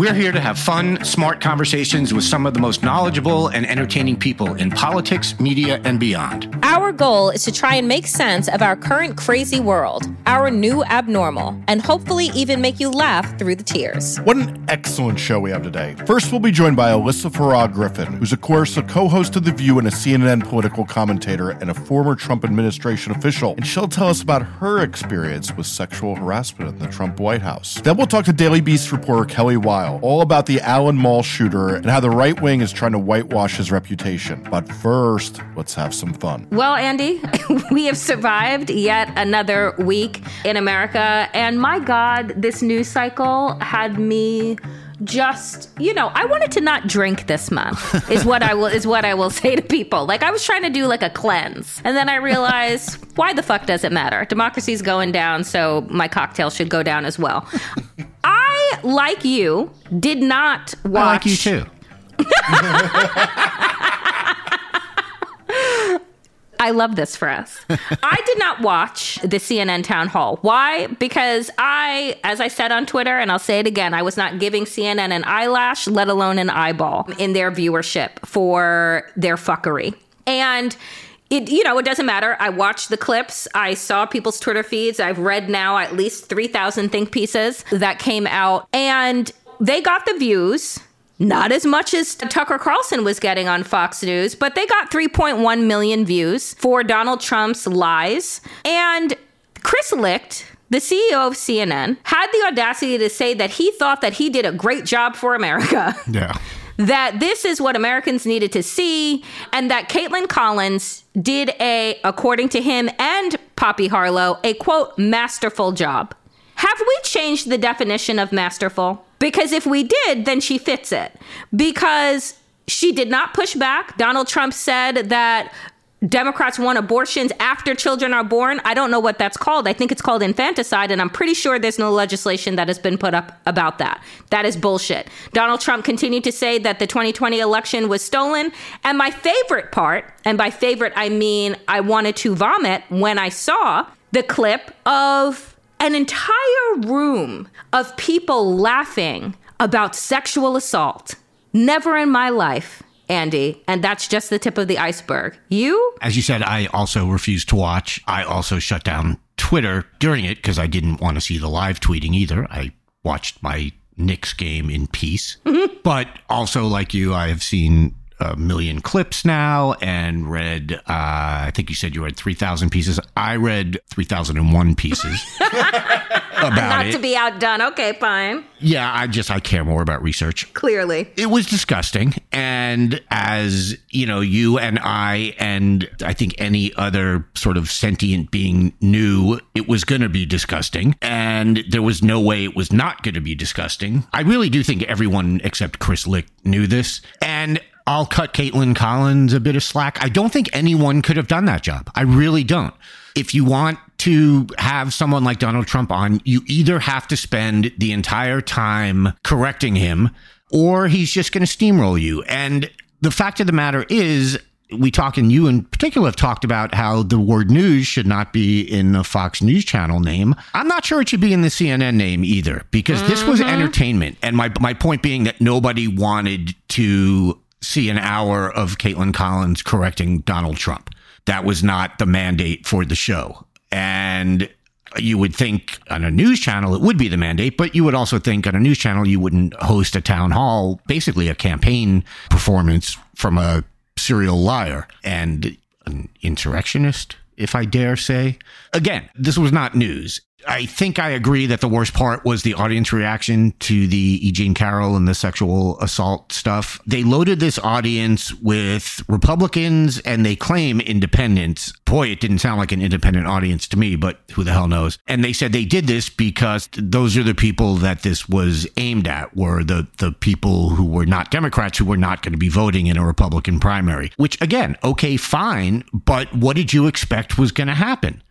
We're here to have fun, smart conversations with some of the most knowledgeable and entertaining people in politics, media, and beyond. Our goal is to try and make sense of our current crazy world, our new abnormal, and hopefully even make you laugh through the tears. What an excellent show we have today. First, we'll be joined by Alyssa Farah Griffin, who's, of course, a co host of The View and a CNN political commentator and a former Trump administration official. And she'll tell us about her experience with sexual harassment in the Trump White House. Then we'll talk to Daily Beast reporter Kelly All about the Allen Mall shooter and how the right wing is trying to whitewash his reputation. But first, let's have some fun. Well, Andy, we have survived yet another week in America. And my God, this news cycle had me just you know i wanted to not drink this month is what i will is what i will say to people like i was trying to do like a cleanse and then i realized why the fuck does it matter democracy's going down so my cocktail should go down as well like you did not watch I like you too. I love this for us. I did not watch the CNN town hall. Why? Because I, as I said on Twitter, and I'll say it again, I was not giving CNN an eyelash, let alone an eyeball in their viewership for their fuckery. And it, you know, it doesn't matter. I watched the clips. I saw people's Twitter feeds. I've read now at least 3,000 think pieces that came out, and they got the views. Not as much as Tucker Carlson was getting on Fox News, but they got 3.1 million views for Donald Trump's lies. And Chris Licht, the CEO of CNN, had the audacity to say that he thought that he did a great job for America. Yeah. That this is what Americans needed to see, and that Kaitlan Collins did a, according to him and Poppy Harlow, a quote, masterful job. Have we changed the definition of masterful? Because if we did, then she fits it. Because she did not push back. Donald Trump said that Democrats want abortions after children are born. I don't know what that's called. I think it's called infanticide, and I'm pretty sure there's no legislation that has been put up about that. That is bullshit. Donald Trump continued to say that the 2020 election was stolen. And my favorite part, and by favorite, I mean I wanted to vomit when I saw the clip of an entire room of people laughing about sexual assault. Never in my life, Andy. And that's just the tip of the iceberg. You? As you said, I also refused to watch. I also shut down Twitter during it because I didn't want to see the live tweeting either. I watched my Knicks game in peace. But also, like you, I have seen a million clips now and read, uh, I think you said you read 3,000 pieces. I read 3,001 pieces about Not it. to be outdone. Okay, fine. yeah, I just, I care more about research. Clearly. It was disgusting. And as, you know, you and I, and I think any other sort of sentient being knew it was going to be disgusting. And there was no way it was not going to be disgusting. I really do think everyone except Chris Licht knew this. And I'll cut Kaitlan Collins a bit of slack. I don't think anyone could have done that job. I really don't. If you want to have someone like Donald Trump on, you either have to spend the entire time correcting him or he's just going to steamroll you. And the fact of the matter is, we talk, and you in particular have talked about how the word news should not be in a Fox News channel name. I'm not sure it should be in the CNN name either, because this was mm-hmm. entertainment. And my, my point being that nobody wanted to see an hour of Kaitlan Collins correcting Donald Trump. That was not the mandate for the show. And you would think on a news channel it would be the mandate, but you would also think on a news channel you wouldn't host a town hall, basically a campaign performance from a serial liar and an insurrectionist, if I dare say. Again, this was not news. I think I agree that the worst part was the audience reaction to the E. Jean Carroll and the sexual assault stuff. They loaded this audience with Republicans and they claim independents. Boy, it didn't sound like an independent audience to me, but who the hell knows? And they said they did this because those are the people that this was aimed at were the, the people who were not Democrats who were not going to be voting in a Republican primary, which again, okay, fine. But what did you expect was going to happen?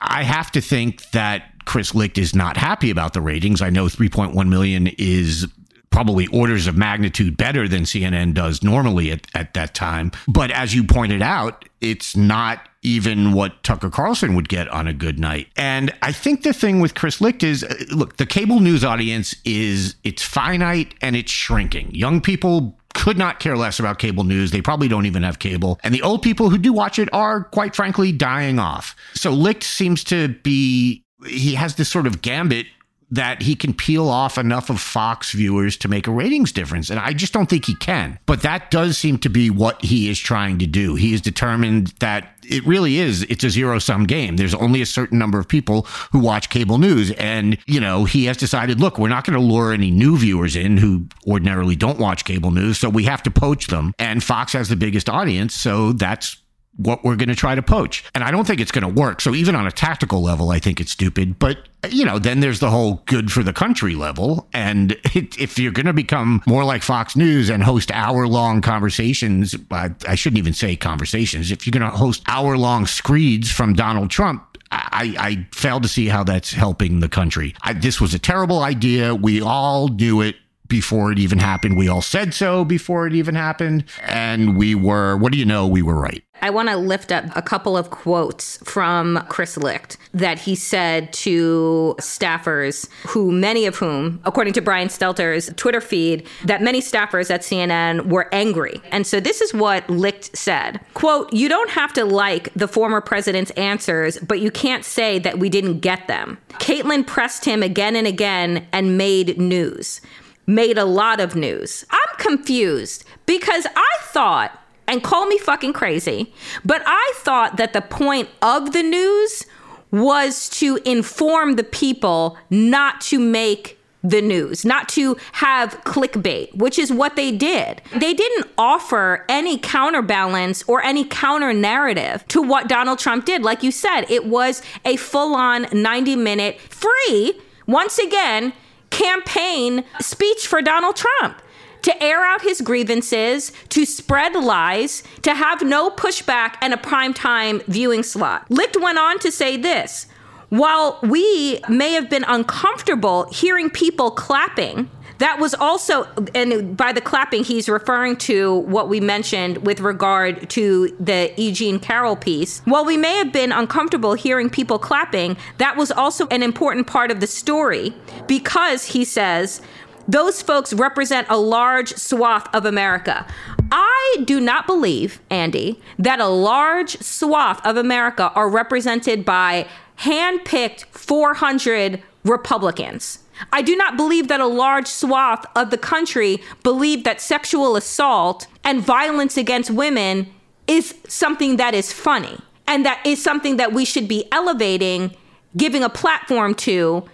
I have to think that Chris Licht is not happy about the ratings. I know 3.1 million is probably orders of magnitude better than CNN does normally at, at that time. But as you pointed out, it's not even what Tucker Carlson would get on a good night. And I think the thing with Chris Licht is uh, look, the cable news audience is it's finite and it's shrinking. Young people could not care less about cable news. They probably don't even have cable. And the old people who do watch it are, quite frankly, dying off. So Licht seems to be, he has this sort of gambit that he can peel off enough of Fox viewers to make a ratings difference. And I just don't think he can. But that does seem to be what he is trying to do. He is determined that it really is it's a zero sum game there's only a certain number of people who watch cable news and you know he has decided look we're not going to lure any new viewers in who ordinarily don't watch cable news so we have to poach them and fox has the biggest audience so that's what we're going to try to poach. And I don't think it's going to work. So even on a tactical level, I think it's stupid. But, you know, then there's the whole good for the country level. And it, if you're going to become more like Fox News and host hour long conversations, I, I shouldn't even say conversations, if you're going to host hour long screeds from Donald Trump, I, I fail to see how that's helping the country. I, this was a terrible idea. We all knew it before it even happened. We all said so before it even happened. And we were, what do you know? We were right. I want to lift up a couple of quotes from Chris Licht that he said to staffers, who many of whom, according to Brian Stelter's Twitter feed, that many staffers at CNN were angry. And so this is what Licht said quote, You don't have to like the former president's answers, but you can't say that we didn't get them. Kaitlan pressed him again and again and made news. Made a lot of news. I'm confused because I thought and call me fucking crazy, but I thought that the point of the news was to inform the people, not to make the news, not to have clickbait, which is what they did. They didn't offer any counterbalance or any counter narrative to what Donald Trump did. Like you said, it was a full on 90 minute free, once again, campaign speech for Donald Trump to air out his grievances, to spread lies, to have no pushback and a primetime viewing slot. Licht went on to say this while we may have been uncomfortable hearing people clapping, that was also, and by the clapping, he's referring to what we mentioned with regard to the E. Jean Carroll piece. While we may have been uncomfortable hearing people clapping, that was also an important part of the story because he says those folks represent a large swath of America. I do not believe, Andy, that a large swath of America are represented by handpicked 400 Republicans. I do not believe that a large swath of the country believe that sexual assault and violence against women is something that is funny and that is something that we should be elevating, giving a platform to,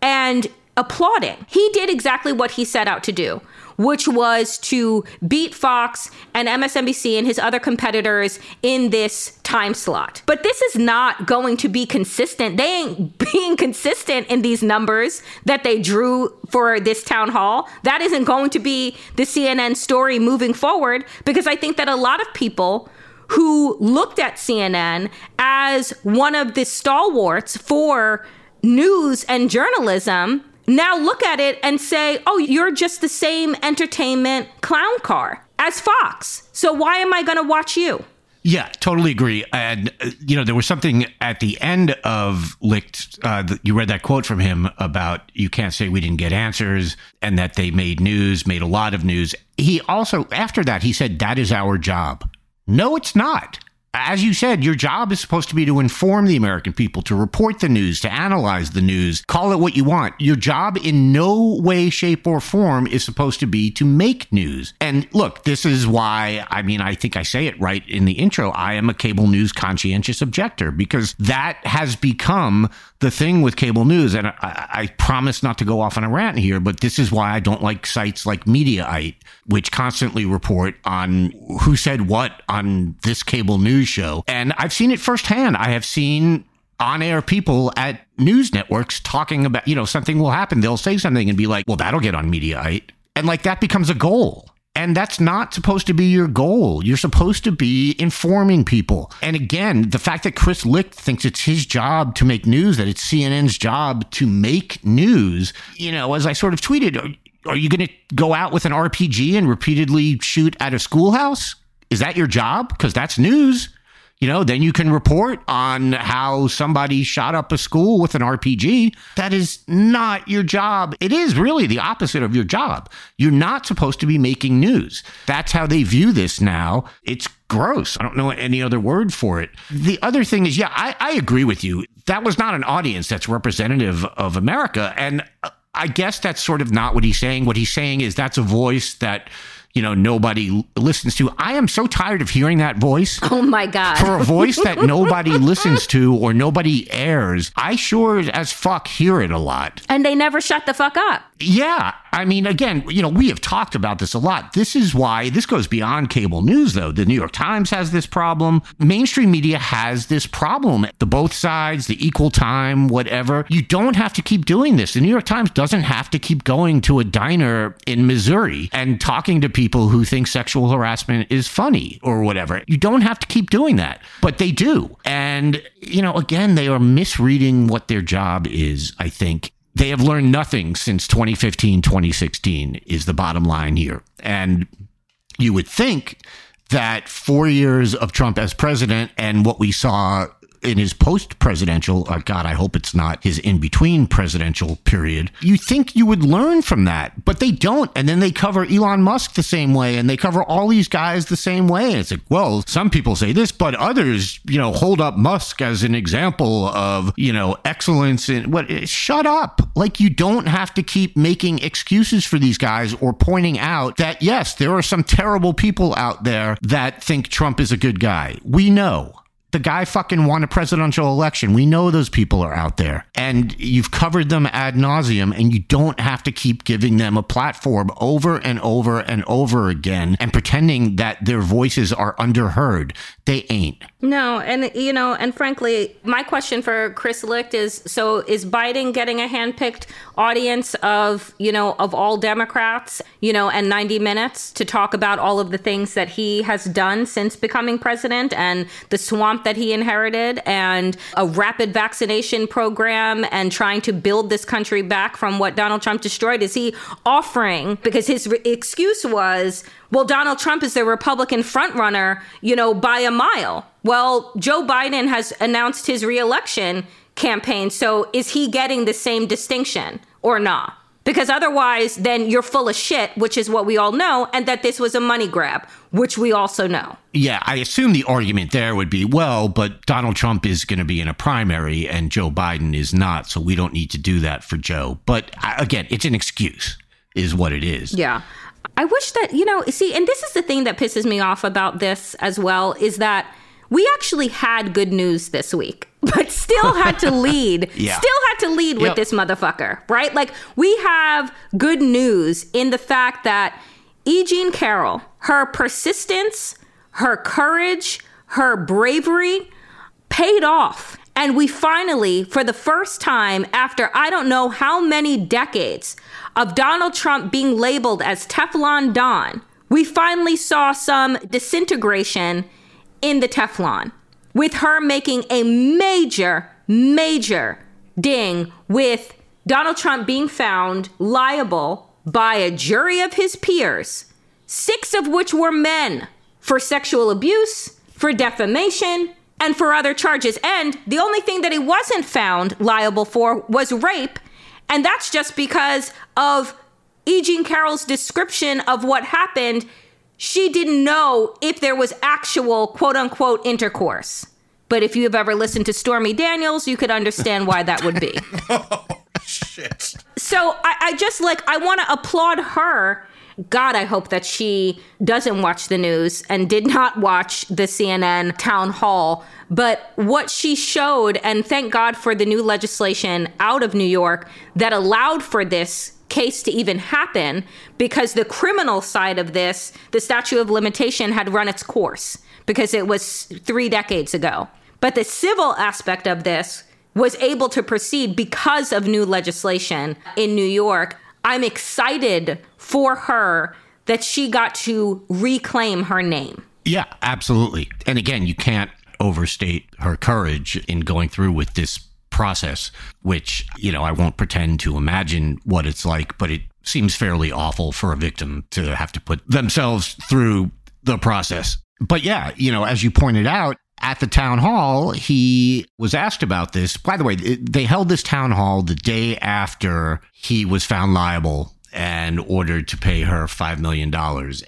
and applauding. He did exactly what he set out to do, which was to beat Fox and MSNBC and his other competitors in this time slot. But this is not going to be consistent. They ain't being consistent in these numbers that they drew for this town hall. That isn't going to be the CNN story moving forward because I think that a lot of people who looked at CNN as one of the stalwarts for news and journalism now look at it and say, oh, you're just the same entertainment clown car as Fox. So why am I going to watch you? Yeah, totally agree. And, uh, you know, there was something at the end of Licht, uh, you read that quote from him about you can't say we didn't get answers and that they made news, made a lot of news. He also, after that, he said, that is our job. No, it's not. As you said, your job is supposed to be to inform the American people, to report the news, to analyze the news, call it what you want. Your job in no way, shape, or form is supposed to be to make news. And look, this is why, I mean, I think I say it right in the intro. I am a cable news conscientious objector because that has become the thing with cable news. And I, I promise not to go off on a rant here, but this is why I don't like sites like Mediaite, which constantly report on who said what on this cable news show. And I've seen it firsthand. I have seen on air people at news networks talking about, you know, something will happen. They'll say something and be like, well, that'll get on Mediaite. And like that becomes a goal. And that's not supposed to be your goal. You're supposed to be informing people. And again, the fact that Chris Licht thinks it's his job to make news, that it's CNN's job to make news, you know, as I sort of tweeted, are, are you going to go out with an RPG and repeatedly shoot at a schoolhouse? Is that your job? Because that's news you know, then you can report on how somebody shot up a school with an RPG. That is not your job. It is really the opposite of your job. You're not supposed to be making news. That's how they view this now. It's gross. I don't know any other word for it. The other thing is, yeah, I, I agree with you. That was not an audience that's representative of America. And uh, I guess that's sort of not what he's saying. What he's saying is that's a voice that you know nobody listens to. I am so tired of hearing that voice. Oh my god. For a voice that nobody listens to or nobody airs, I sure as fuck hear it a lot. And they never shut the fuck up. Yeah, I mean, again, you know, we have talked about this a lot. This is why this goes beyond cable news, though. The New York Times has this problem. Mainstream media has this problem. The both sides, the equal time, whatever. You don't have to keep doing this. The New York Times doesn't have to keep going to a diner in Missouri and talking to people who think sexual harassment is funny or whatever. You don't have to keep doing that, but they do. And, you know, again, they are misreading what their job is, I think they have learned nothing since 2015, 2016 is the bottom line here. And you would think that four years of Trump as president and what we saw in his post presidential, uh, God, I hope it's not his in between presidential period. You think you would learn from that, but they don't. And then they cover Elon Musk the same way and they cover all these guys the same way. It's like, well, some people say this, but others, you know, hold up Musk as an example of, you know, excellence in what shut up. Like you don't have to keep making excuses for these guys or pointing out that, yes, there are some terrible people out there that think Trump is a good guy. We know the guy fucking won a presidential election. We know those people are out there and you've covered them ad nauseum and you don't have to keep giving them a platform over and over and over again and pretending that their voices are underheard. They ain't. No, and you know, and frankly, my question for Chris Licht is so is Biden getting a handpicked audience of, you know, of all Democrats, you know, and 90 minutes to talk about all of the things that he has done since becoming president and the swamp that he inherited and a rapid vaccination program and trying to build this country back from what Donald Trump destroyed? Is he offering because his re- excuse was well, Donald Trump is the Republican frontrunner, you know, by a mile. Well, Joe Biden has announced his reelection campaign. So is he getting the same distinction or not? Because otherwise, then you're full of shit, which is what we all know, and that this was a money grab, which we also know. Yeah, I assume the argument there would be well, but Donald Trump is going to be in a primary and Joe Biden is not, so we don't need to do that for Joe. But uh, again, it's an excuse, is what it is. Yeah. I wish that, you know, see, and this is the thing that pisses me off about this as well is that we actually had good news this week, but still had to lead. yeah. Still had to lead with yep. this motherfucker, right? Like we have good news in the fact that E. Jean Carroll, her persistence, her courage, her bravery paid off. And we finally, for the first time after I don't know how many decades of Donald Trump being labeled as Teflon Don, we finally saw some disintegration in the Teflon, with her making a major, major ding with Donald Trump being found liable by a jury of his peers, six of which were men, for sexual abuse, for defamation, and for other charges. And the only thing that he wasn't found liable for was rape. And that's just because of E. Jean Carroll's description of what happened she didn't know if there was actual quote unquote intercourse. But if you have ever listened to Stormy Daniels, you could understand why that would be. Oh, shit. So I, I just like, I want to applaud her. God, I hope that she doesn't watch the news and did not watch the CNN town hall. But what she showed, and thank God for the new legislation out of New York that allowed for this case to even happen because the criminal side of this, the statute of limitation had run its course because it was three decades ago. But the civil aspect of this was able to proceed because of new legislation in New York. I'm excited for her that she got to reclaim her name. Yeah, absolutely. And again, you can't overstate her courage in going through with this process, which, you know, I won't pretend to imagine what it's like, but it seems fairly awful for a victim to have to put themselves through the process. But yeah, you know, as you pointed out, at the town hall, he was asked about this. By the way, they held this town hall the day after he was found liable and ordered to pay her $5 million.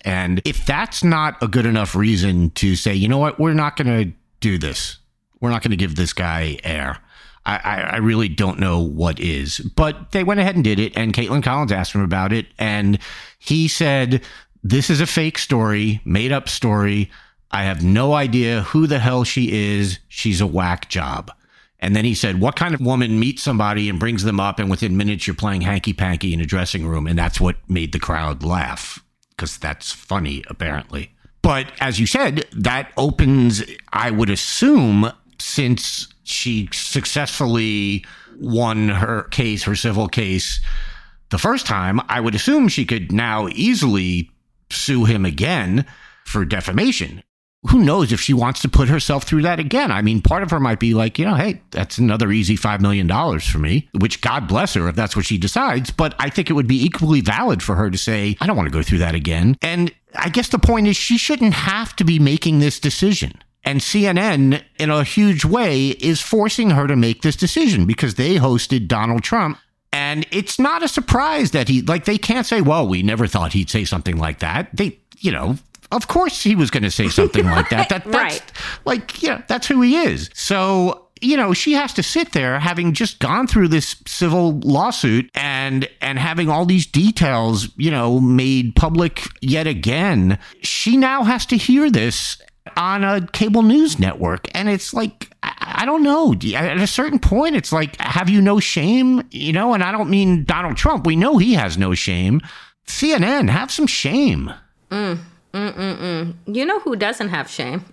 And if that's not a good enough reason to say, you know what, we're not going to do this, we're not going to give this guy air. I, I, really don't know what is, but they went ahead and did it. And Kaitlan Collins asked him about it. And he said, This is a fake story, made up story. I have no idea who the hell she is. She's a whack job. And then he said, What kind of woman meets somebody and brings them up, and within minutes you're playing hanky panky in a dressing room? And that's what made the crowd laugh, because that's funny, apparently. But as you said, that opens, I would assume, since she successfully won her case, her civil case, the first time, I would assume she could now easily sue him again for defamation who knows if she wants to put herself through that again? I mean, part of her might be like, you know, hey, that's another easy $5 million for me, which God bless her if that's what she decides. But I think it would be equally valid for her to say, I don't want to go through that again. And I guess the point is, she shouldn't have to be making this decision. And CNN, in a huge way, is forcing her to make this decision because they hosted Donald Trump. And it's not a surprise that he, like, they can't say, well, we never thought he'd say something like that. They, you know, of course he was going to say something like that. That that's right. like yeah, that's who he is. So you know she has to sit there having just gone through this civil lawsuit and and having all these details you know made public yet again she now has to hear this on a cable news network and it's like I don't know. At a certain point, it's like, have you no shame? You know, and I don't mean Donald Trump. We know he has no shame. CNN, have some shame. Mm. Mm-mm-mm. You know who doesn't have shame?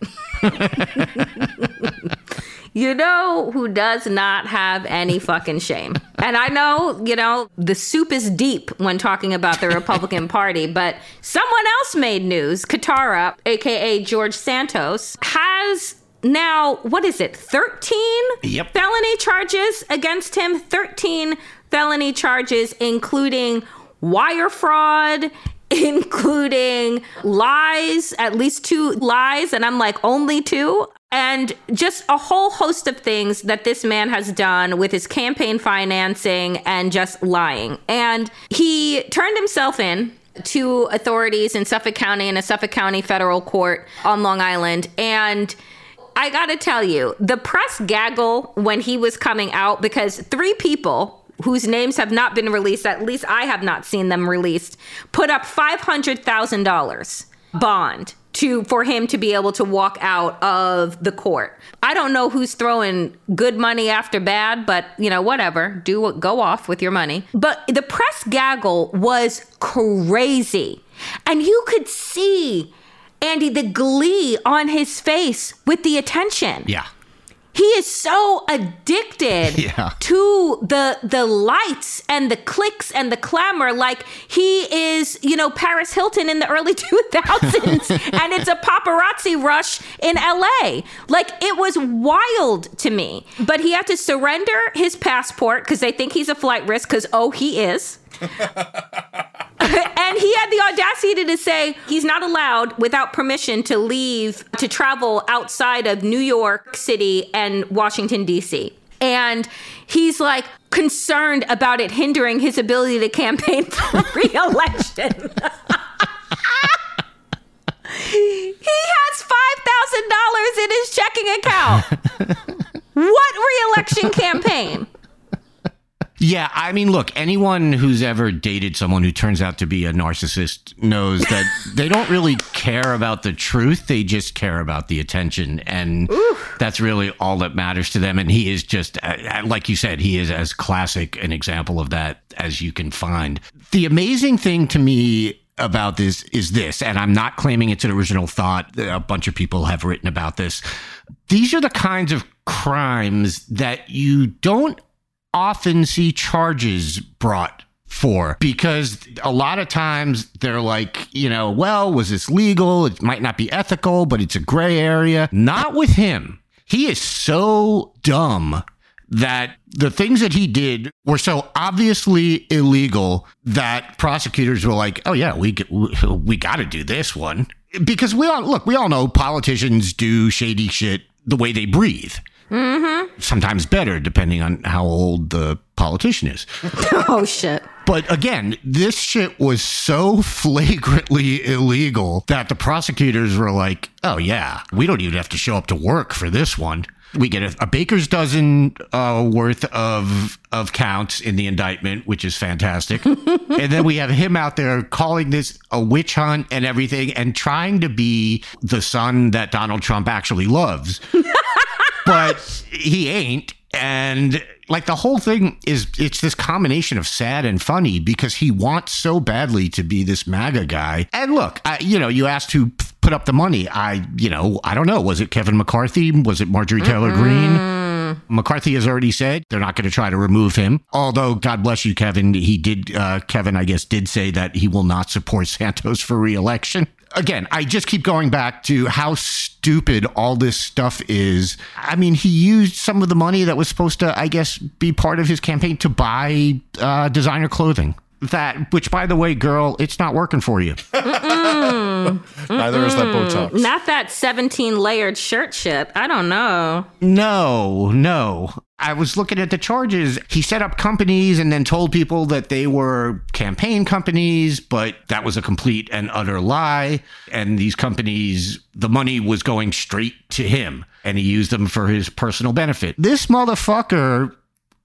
you know who does not have any fucking shame. And I know, you know, the soup is deep when talking about the Republican Party, but someone else made news. Kitara, aka George Santos, has now, what is it, 13 yep. felony charges against him? 13 felony charges, including wire fraud including lies, at least two lies. And I'm like, only two? And just a whole host of things that this man has done with his campaign financing and just lying. And he turned himself in to authorities in Suffolk County and a Suffolk County federal court on Long Island. And I gotta tell you, the press gaggle when he was coming out because three people whose names have not been released, at least I have not seen them released, put up $500,000 bond to for him to be able to walk out of the court. I don't know who's throwing good money after bad, but you know, whatever. Do go off with your money. But the press gaggle was crazy. And you could see Andy the glee on his face with the attention. Yeah he is so addicted yeah. to the the lights and the clicks and the clamor like he is you know paris hilton in the early 2000s and it's a paparazzi rush in la like it was wild to me. But he had to surrender his passport because they think he's a flight risk because oh he is and he had the audacity to say he's not allowed without permission to leave to travel outside of New York City and Washington, D.C. And he's like concerned about it hindering his ability to campaign for re election. he has $5,000 in his checking account. what reelection campaign? Yeah, I mean, look, anyone who's ever dated someone who turns out to be a narcissist knows that they don't really care about the truth. They just care about the attention. And Oof. that's really all that matters to them. And he is just, uh, uh, like you said, he is as classic an example of that as you can find. The amazing thing to me about this is this, and I'm not claiming it's an original thought. A bunch of people have written about this. These are the kinds of crimes that you don't often see charges brought for because a lot of times they're like, you know, well, was this legal? It might not be ethical, but it's a gray area. Not with him. He is so dumb that the things that he did were so obviously illegal that prosecutors were like, "Oh yeah, we we got to do this one." Because we all look, we all know politicians do shady shit the way they breathe. Mm-hmm. Sometimes better, depending on how old the politician is. oh, shit. But again, this shit was so flagrantly illegal that the prosecutors were like, oh, yeah, we don't even have to show up to work for this one. We get a, a baker's dozen uh, worth of of counts in the indictment, which is fantastic. and then we have him out there calling this a witch hunt and everything, and trying to be the son that Donald Trump actually loves but he ain't. And like the whole thing is, it's this combination of sad and funny because he wants so badly to be this MAGA guy. And look, I, you know, you asked who put up the money. I, you know, I don't know. Was it Kevin McCarthy? Was it Marjorie Taylor mm-hmm. Greene? McCarthy has already said they're not going to try to remove him. Although, God bless you, Kevin. He did, uh, Kevin, I guess, did say that he will not support Santos for reelection again, I just keep going back to how stupid all this stuff is. I mean, he used some of the money that was supposed to, I guess, be part of his campaign to buy uh, designer clothing. That, which by the way, girl, it's not working for you. Neither is that Botox. Not that 17 layered shirt shit. I don't know. No, no. I was looking at the charges. He set up companies and then told people that they were campaign companies, but that was a complete and utter lie. And these companies, the money was going straight to him and he used them for his personal benefit. This motherfucker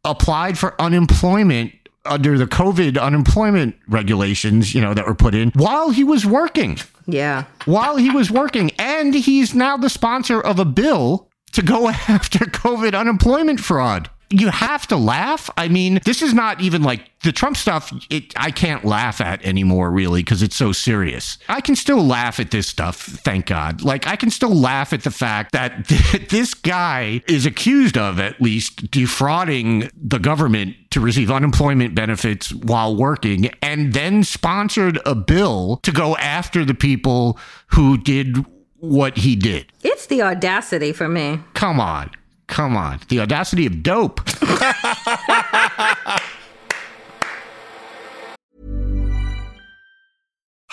applied for unemployment under the COVID unemployment regulations, you know, that were put in while he was working. Yeah. While he was working. And he's now the sponsor of a bill to go after COVID unemployment fraud you have to laugh. I mean, this is not even like the Trump stuff. It, I can't laugh at anymore, really, because it's so serious. I can still laugh at this stuff, thank God. Like, I can still laugh at the fact that this guy is accused of at least defrauding the government to receive unemployment benefits while working and then sponsored a bill to go after the people who did what he did. It's the audacity for me. Come on. Come on. The audacity of dope.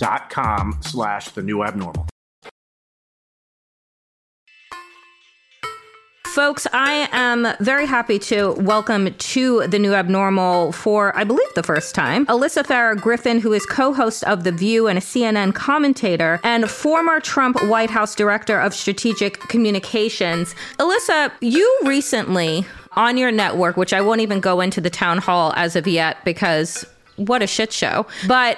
dot com slash the new abnormal. Folks, I am very happy to welcome to the new abnormal for, I believe, the first time, Alyssa Farah Griffin, who is co host of The View and a CNN commentator, and former Trump White House Director of Strategic Communications. Alyssa, you recently on your network, which I won't even go into the town hall as of yet because what a shit show, but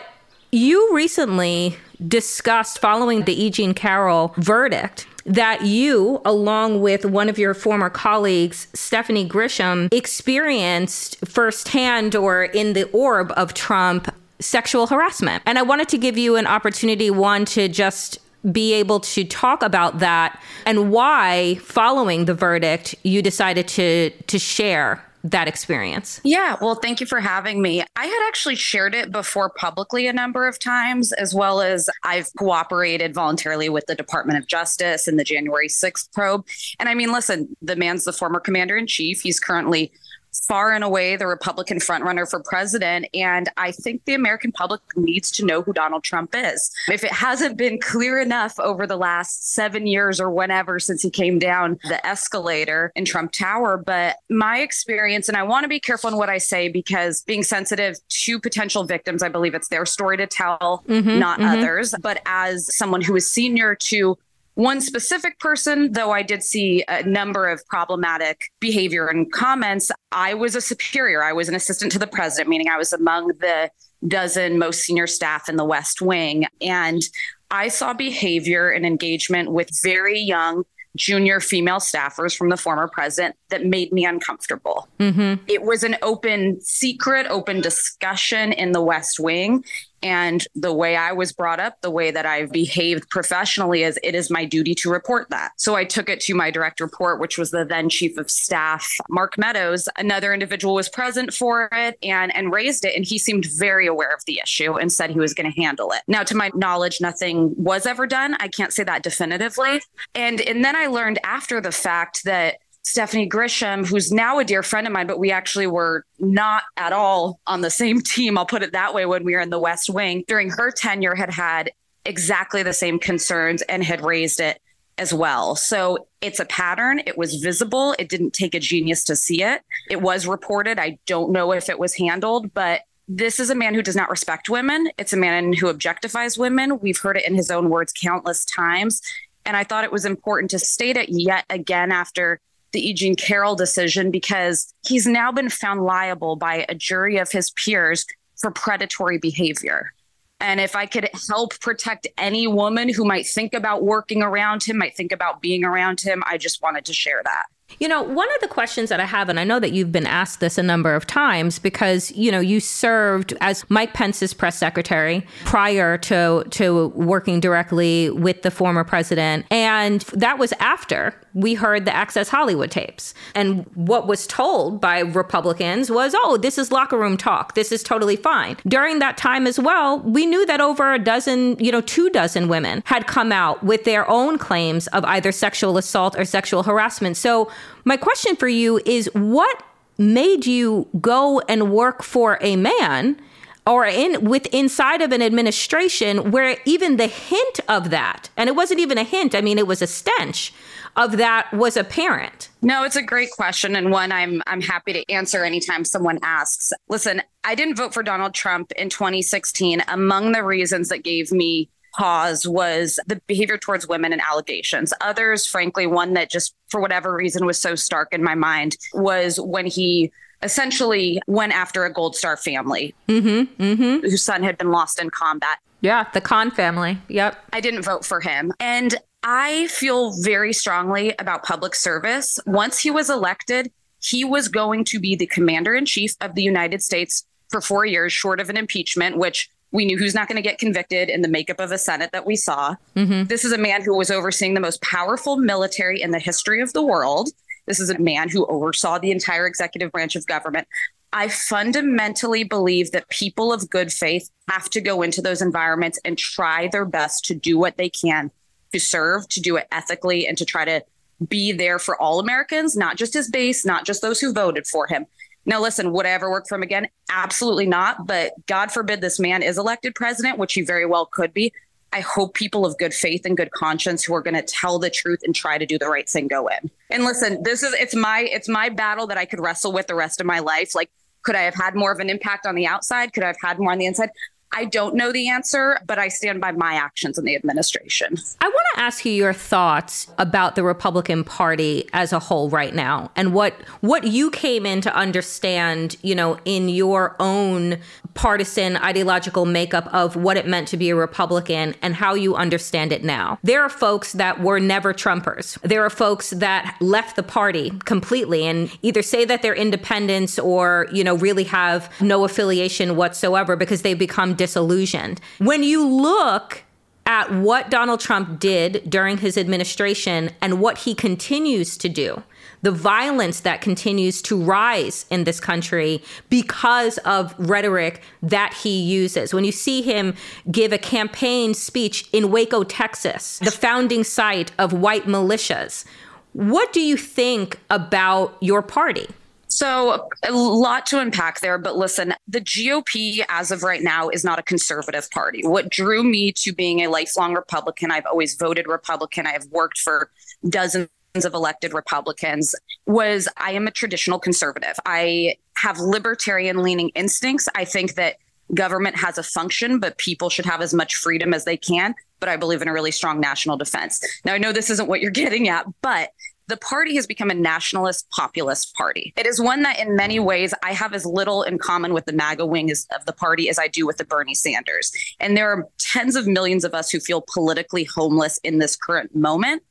you recently discussed following the E. Jean Carroll verdict that you, along with one of your former colleagues, Stephanie Grisham, experienced firsthand or in the orb of Trump sexual harassment. And I wanted to give you an opportunity, one, to just be able to talk about that and why, following the verdict, you decided to to share that experience? Yeah, well, thank you for having me. I had actually shared it before publicly a number of times, as well as I've cooperated voluntarily with the Department of Justice in the January 6th probe. And I mean, listen, the man's the former commander in chief. He's currently far and away the Republican frontrunner for president. And I think the American public needs to know who Donald Trump is. If it hasn't been clear enough over the last seven years or whenever since he came down the escalator in Trump Tower, but my experience, and I want to be careful in what I say because being sensitive to potential victims, I believe it's their story to tell, mm-hmm, not mm-hmm. others. But as someone who is senior to one specific person, though I did see a number of problematic behavior and comments, I was a superior. I was an assistant to the president, meaning I was among the dozen most senior staff in the West Wing. And I saw behavior and engagement with very young junior female staffers from the former president that made me uncomfortable. Mm-hmm. It was an open secret, open discussion in the West Wing. And the way I was brought up, the way that I've behaved professionally is it is my duty to report that. So I took it to my direct report, which was the then chief of staff, Mark Meadows. Another individual was present for it and, and raised it. And he seemed very aware of the issue and said he was going to handle it. Now, to my knowledge, nothing was ever done. I can't say that definitively. And, and then I learned after the fact that Stephanie Grisham, who's now a dear friend of mine, but we actually were not at all on the same team. I'll put it that way when we were in the West Wing. During her tenure, had had exactly the same concerns and had raised it as well. So it's a pattern. It was visible. It didn't take a genius to see it. It was reported. I don't know if it was handled, but this is a man who does not respect women. It's a man who objectifies women. We've heard it in his own words countless times. And I thought it was important to state it yet again after the Eugene Carroll decision because he's now been found liable by a jury of his peers for predatory behavior. And if I could help protect any woman who might think about working around him, might think about being around him, I just wanted to share that. You know, one of the questions that I have, and I know that you've been asked this a number of times because, you know, you served as Mike Pence's press secretary prior to to working directly with the former president. And that was after we heard the Access Hollywood tapes. And what was told by Republicans was, oh, this is locker room talk. This is totally fine. During that time as well, we knew that over a dozen, you know, two dozen women had come out with their own claims of either sexual assault or sexual harassment. So, my question for you is what made you go and work for a man? or in with inside of an administration where even the hint of that and it wasn't even a hint i mean it was a stench of that was apparent? No, it's a great question and one I'm I'm happy to answer anytime someone asks. Listen, I didn't vote for Donald Trump in 2016. Among the reasons that gave me pause was the behavior towards women and allegations. Others, frankly, one that just for whatever reason was so stark in my mind was when he essentially went after a Gold Star family Mm-hmm. Mm-hmm. whose son had been lost in combat. Yeah, the Khan family. Yep. I didn't vote for him. And I feel very strongly about public service. Once he was elected, he was going to be the commander in chief of the United States for four years, short of an impeachment, which we knew who's not going to get convicted in the makeup of a Senate that we saw. Mm-hmm. This is a man who was overseeing the most powerful military in the history of the world. This is a man who oversaw the entire executive branch of government. I fundamentally believe that people of good faith have to go into those environments and try their best to do what they can to serve, to do it ethically, and to try to be there for all Americans, not just his base, not just those who voted for him. Now, listen, would I ever work for him again? Absolutely not. But God forbid this man is elected president, which he very well could be. I hope people of good faith and good conscience who are going to tell the truth and try to do the right thing go in. And listen, this is it's my it's my battle that I could wrestle with the rest of my life. Like, could I have had more of an impact on the outside? Could I have had more on the inside? I don't know the answer, but I stand by my actions in the administration. I want to ask you your thoughts about the Republican Party as a whole right now and what what you came in to understand, you know, in your own partisan ideological makeup of what it meant to be a Republican and how you understand it now. There are folks that were never Trumpers. There are folks that left the party completely and either say that they're independents or, you know, really have no affiliation whatsoever because they become disillusioned. When you look at what Donald Trump did during his administration and what he continues to do, the violence that continues to rise in this country because of rhetoric that he uses. When you see him give a campaign speech in Waco, Texas, the founding site of white militias, what do you think about your party? So, a lot to unpack there, but listen, the GOP as of right now is not a conservative party. What drew me to being a lifelong Republican, I've always voted Republican, I have worked for dozens of elected Republicans, was I am a traditional conservative. I have libertarian leaning instincts. I think that government has a function, but people should have as much freedom as they can. But I believe in a really strong national defense. Now, I know this isn't what you're getting at, but the party has become a nationalist populist party. It is one that, in many ways, I have as little in common with the MAGA wing of the party as I do with the Bernie Sanders. And there are tens of millions of us who feel politically homeless in this current moment,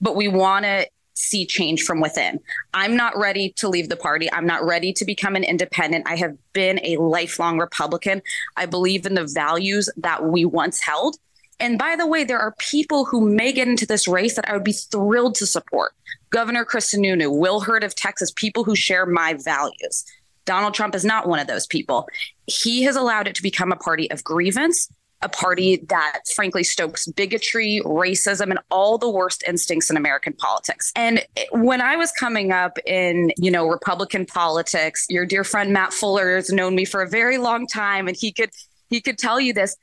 but we want to see change from within. I'm not ready to leave the party. I'm not ready to become an independent. I have been a lifelong Republican. I believe in the values that we once held. And by the way, there are people who may get into this race that I would be thrilled to support. Governor Chris Sununu, Will Hurd of Texas, people who share my values. Donald Trump is not one of those people. He has allowed it to become a party of grievance, a party that frankly stokes bigotry, racism, and all the worst instincts in American politics. And when I was coming up in, you know, Republican politics, your dear friend Matt Fuller has known me for a very long time, and he could he could tell you this.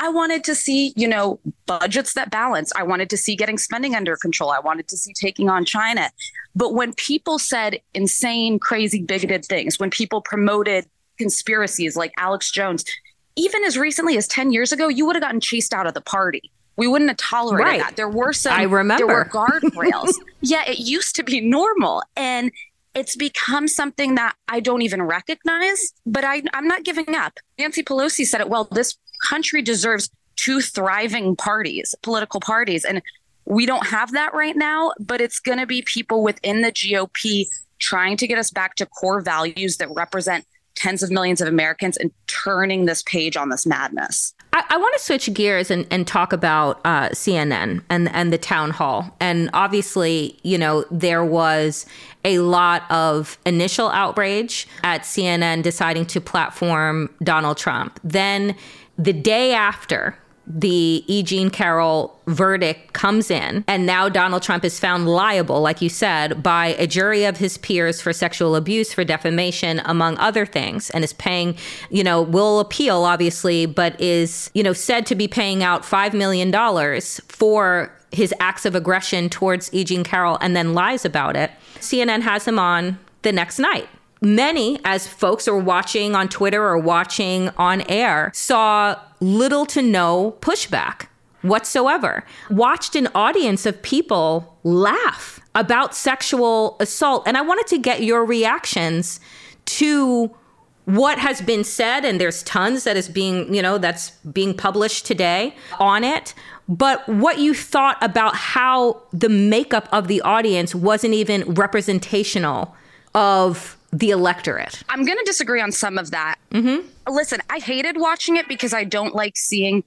I wanted to see, you know, budgets that balance. I wanted to see getting spending under control. I wanted to see taking on China. But when people said insane, crazy, bigoted things, when people promoted conspiracies like Alex Jones, even as recently as 10 years ago, you would have gotten chased out of the party. We wouldn't have tolerated Right. that. There were some I remember. there were guardrails. yeah, it used to be normal. And it's become something that I don't even recognize, but I, I'm not giving up. Nancy Pelosi said it well this country deserves two thriving parties, political parties. And we don't have that right now, but it's going to be people within the GOP trying to get us back to core values that represent tens of millions of Americans and turning this page on this madness. I, I want to switch gears and, and talk about uh, CNN and and the town hall. And obviously, you know, there was a lot of initial outrage at CNN deciding to platform Donald Trump. Then the day after the E. Jean Carroll verdict comes in, and now Donald Trump is found liable, like you said, by a jury of his peers for sexual abuse, for defamation, among other things, and is paying, you know, will appeal, obviously, but is, you know, said to be paying out $5 million for his acts of aggression towards E. Jean Carroll and then lies about it. CNN has him on the next night many, as folks are watching on Twitter or watching on air, saw little to no pushback whatsoever. Watched an audience of people laugh about sexual assault. And I wanted to get your reactions to what has been said and there's tons that is being you know that's being published today on it but what you thought about how the makeup of the audience wasn't even representational of the electorate i'm going to disagree on some of that mm-hmm. listen i hated watching it because i don't like seeing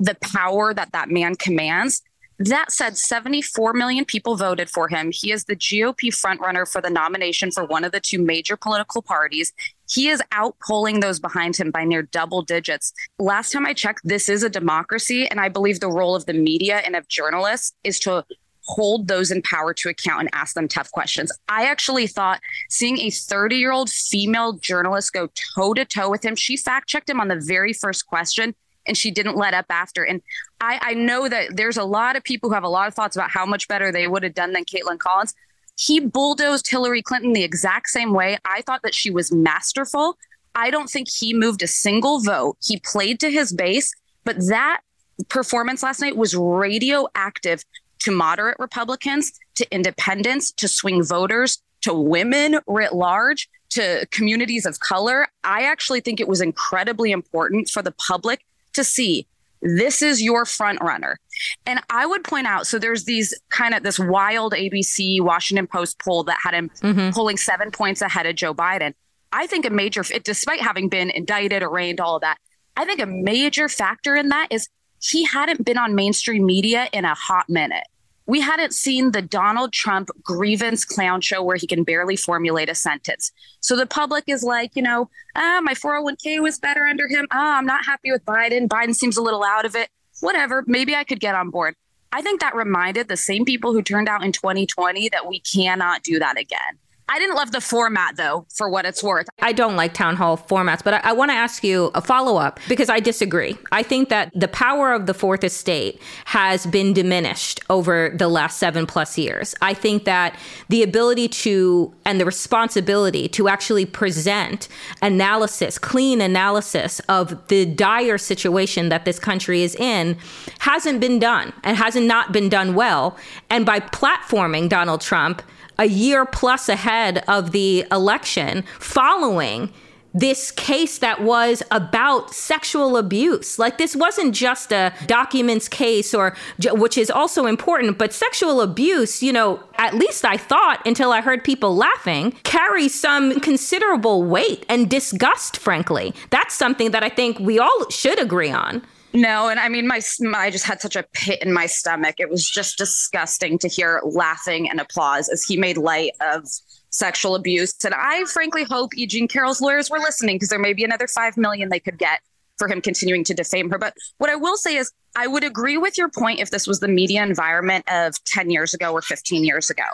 the power that that man commands that said, 74 million people voted for him. He is the GOP frontrunner for the nomination for one of the two major political parties. He is outpolling those behind him by near double digits. Last time I checked, this is a democracy. And I believe the role of the media and of journalists is to hold those in power to account and ask them tough questions. I actually thought seeing a 30 year old female journalist go toe to toe with him, she fact checked him on the very first question and she didn't let up after. And I, I know that there's a lot of people who have a lot of thoughts about how much better they would have done than Kaitlan Collins. He bulldozed Hillary Clinton the exact same way. I thought that she was masterful. I don't think he moved a single vote. He played to his base, but that performance last night was radioactive to moderate Republicans, to independents, to swing voters, to women writ large, to communities of color. I actually think it was incredibly important for the public to see this is your front runner. And I would point out so there's these kind of this wild ABC Washington Post poll that had him mm-hmm. pulling seven points ahead of Joe Biden. I think a major, despite having been indicted, arraigned, all of that, I think a major factor in that is he hadn't been on mainstream media in a hot minute we hadn't seen the Donald Trump grievance clown show where he can barely formulate a sentence. So the public is like, you know, ah, my 401k was better under him. Ah, I'm not happy with Biden. Biden seems a little out of it. Whatever. Maybe I could get on board. I think that reminded the same people who turned out in 2020 that we cannot do that again. I didn't love the format though, for what it's worth. I don't like town hall formats, but I, I want to ask you a follow up because I disagree. I think that the power of the fourth estate has been diminished over the last seven plus years. I think that the ability to and the responsibility to actually present analysis, clean analysis of the dire situation that this country is in hasn't been done and hasn't not been done well. And by platforming Donald Trump, a year plus ahead of the election following this case that was about sexual abuse. Like this wasn't just a documents case or which is also important, but sexual abuse, you know, at least I thought until I heard people laughing, carries some considerable weight and disgust frankly. That's something that I think we all should agree on. No, and I mean, my, my I just had such a pit in my stomach. It was just disgusting to hear laughing and applause as he made light of sexual abuse. And I frankly hope Eugene Carroll's lawyers were listening because there may be another five million they could get for him continuing to defame her. But what I will say is, I would agree with your point if this was the media environment of 10 years ago or 15 years ago.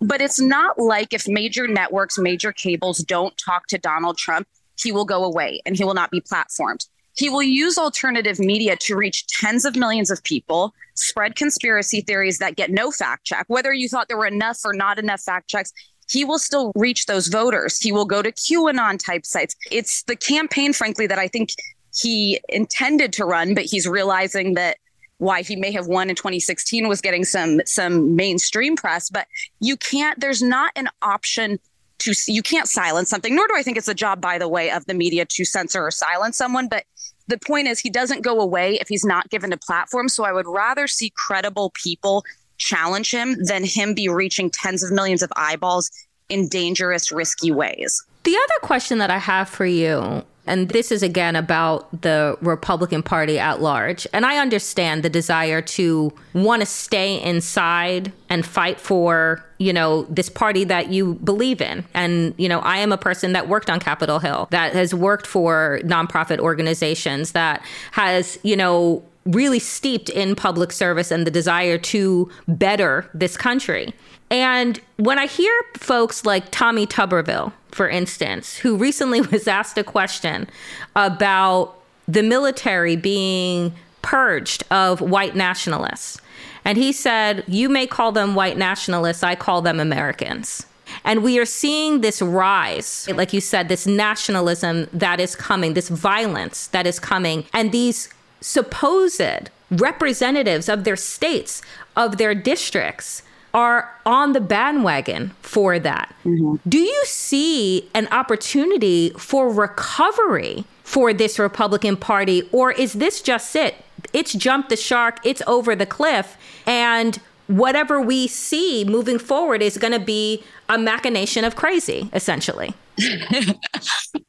But it's not like if major networks, major cables don't talk to Donald Trump, he will go away and he will not be platformed. He will use alternative media to reach tens of millions of people, spread conspiracy theories that get no fact check. Whether you thought there were enough or not enough fact checks, he will still reach those voters. He will go to QAnon type sites. It's the campaign, frankly, that I think he intended to run, but he's realizing that why he may have won in 2016 was getting some some mainstream press but you can't there's not an option to you can't silence something nor do i think it's a job by the way of the media to censor or silence someone but the point is he doesn't go away if he's not given a platform. So i would rather see credible people challenge him than him be reaching tens of millions of eyeballs in dangerous risky ways. The other question that i have for you and this is again about the Republican Party at large. And I understand the desire to want to stay inside and fight for, you know, this party that you believe in. And, you know, I am a person that worked on Capitol Hill, that has worked for nonprofit organizations, that has, you know, really steeped in public service and the desire to better this country. And when I hear folks like Tommy Tuberville, for instance, who recently was asked a question about the military being purged of white nationalists. And he said, You may call them white nationalists, I call them Americans. And we are seeing this rise, like you said, this nationalism that is coming, this violence that is coming, and these supposed representatives of their states, of their districts, are on the bandwagon for that. Mm-hmm. Do you see an opportunity for recovery for this Republican Party, or is this just it? It's jumped the shark, it's over the cliff, and whatever we see moving forward is going to be a machination of crazy, essentially.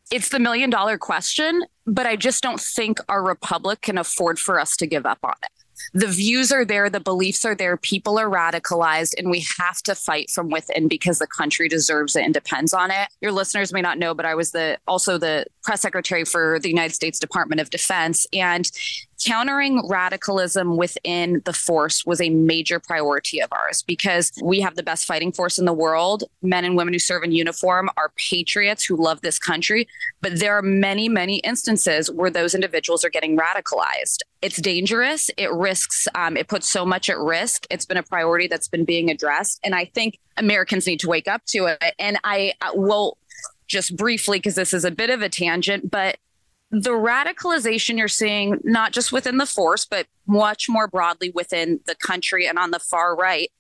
it's the million dollar question, but I just don't think our republic can afford for us to give up on it the views are there, the beliefs are there, people are radicalized, and we have to fight from within because the country deserves it and depends on it. Your listeners may not know, but I was the also the press secretary for the United States Department of Defense, and countering radicalism within the force was a major priority of ours because we have the best fighting force in the world. Men and women who serve in uniform are patriots who love this country. But there are many, many instances where those individuals are getting radicalized. It's dangerous. It risks, um, it puts so much at risk. It's been a priority that's been being addressed. And I think Americans need to wake up to it. And I will just briefly, because this is a bit of a tangent, but the radicalization you're seeing, not just within the force, but much more broadly within the country and on the far right,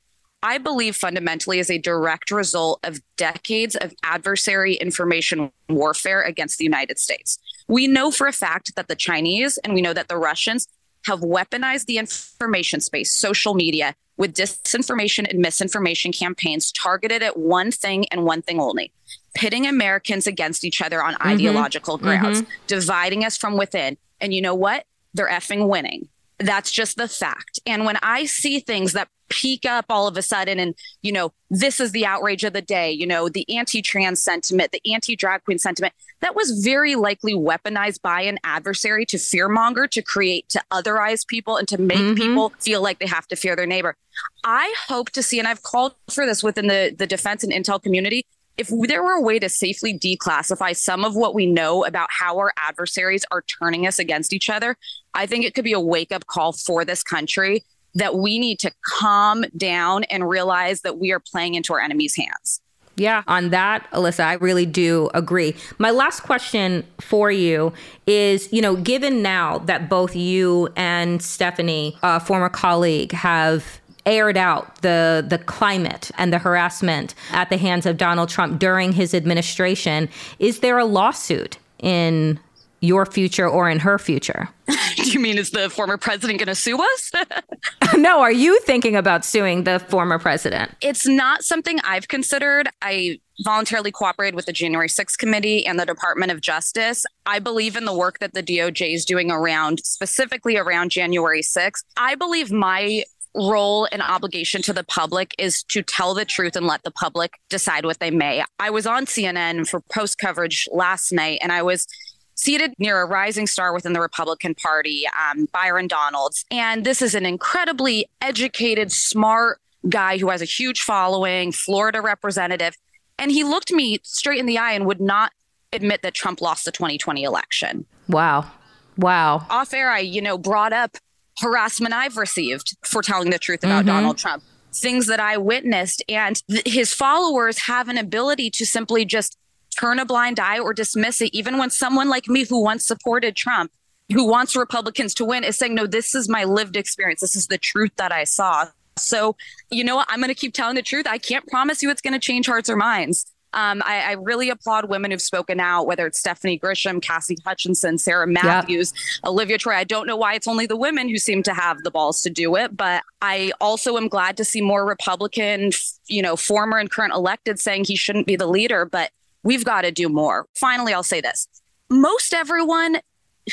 I believe fundamentally is a direct result of decades of adversary information warfare against the United States. We know for a fact that the Chinese and we know that the Russians have weaponized the information space, social media, with disinformation and misinformation campaigns targeted at one thing and one thing only pitting Americans against each other on mm-hmm. ideological grounds, mm-hmm. dividing us from within. And you know what? They're effing winning. That's just the fact. And when I see things that peak up all of a sudden and, you know, this is the outrage of the day, you know, the anti trans sentiment, the anti drag queen sentiment, that was very likely weaponized by an adversary to fearmonger, to create, to otherize people and to make mm-hmm. people feel like they have to fear their neighbor. I hope to see, and I've called for this within the, the defense and intel community, if there were a way to safely declassify some of what we know about how our adversaries are turning us against each other, I think it could be a wake up call for this country that we need to calm down and realize that we are playing into our enemy's hands. Yeah, on that, Alyssa, I really do agree. My last question for you is you know, given now that both you and Stephanie, a former colleague, have aired out the the climate and the harassment at the hands of Donald Trump during his administration. Is there a lawsuit in your future or in her future? Do you mean is the former president going to sue us? no, are you thinking about suing the former president? It's not something I've considered. I voluntarily cooperated with the January 6th committee and the Department of Justice. I believe in the work that the DOJ is doing around specifically around January 6th. I believe my role and obligation to the public is to tell the truth and let the public decide what they may. I was on CNN for post coverage last night and I was seated near a rising star within the Republican Party, um, Byron Donalds. And this is an incredibly educated, smart guy who has a huge following, Florida representative. And he looked me straight in the eye and would not admit that Trump lost the 2020 election. Wow. Wow. Off air, I, you know, brought up harassment I've received for telling the truth about mm-hmm. Donald Trump, things that I witnessed. And th- his followers have an ability to simply just turn a blind eye or dismiss it, even when someone like me who once supported Trump, who wants Republicans to win, is saying, no, this is my lived experience. This is the truth that I saw. So, you know what? I'm going to keep telling the truth. I can't promise you it's going to change hearts or minds. Um, I, I, really applaud women who've spoken out, whether it's Stephanie Grisham, Cassie Hutchinson, Sarah Matthews. Olivia Troye. I don't know why it's only the women who seem to have the balls to do it, but I also am glad to see more Republican, you know, former and current elected saying he shouldn't be the leader, but we've got to do more. Finally, I'll say this. Most everyone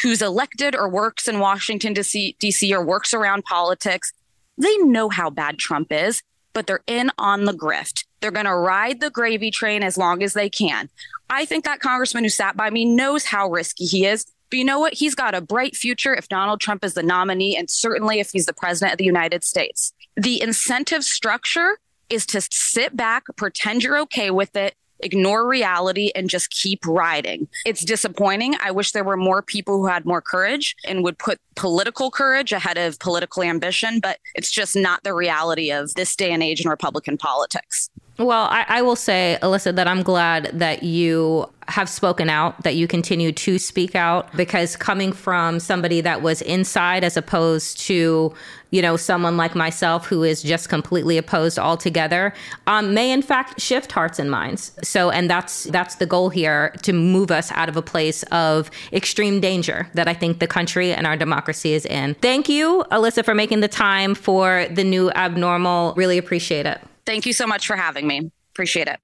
who's elected or works in Washington, D.C., or works around politics, they know how bad Trump is, but they're in on the grift. They're going to ride the gravy train as long as they can. I think that congressman who sat by me knows how risky he is. But you know what? He's got a bright future if Donald Trump is the nominee, and certainly if he's the president of the United States. The incentive structure is to sit back, pretend you're okay with it, ignore reality and just keep riding. It's disappointing. I wish there were more people who had more courage and would put political courage ahead of political ambition, but it's just not the reality of this day and age in Republican politics. Well, I, I, will say, Alyssa, that I'm glad that you have spoken out, that you continue to speak out, because coming from somebody that was inside as opposed to, you know, someone like myself who is just completely opposed altogether, um, may in fact shift hearts and minds. So, and that's that's the goal here to move us out of a place of extreme danger that I think the country and our democracy is in. Thank you, Alyssa, for making the time for the new abnormal. Really appreciate it. Thank you so much for having me. Appreciate it.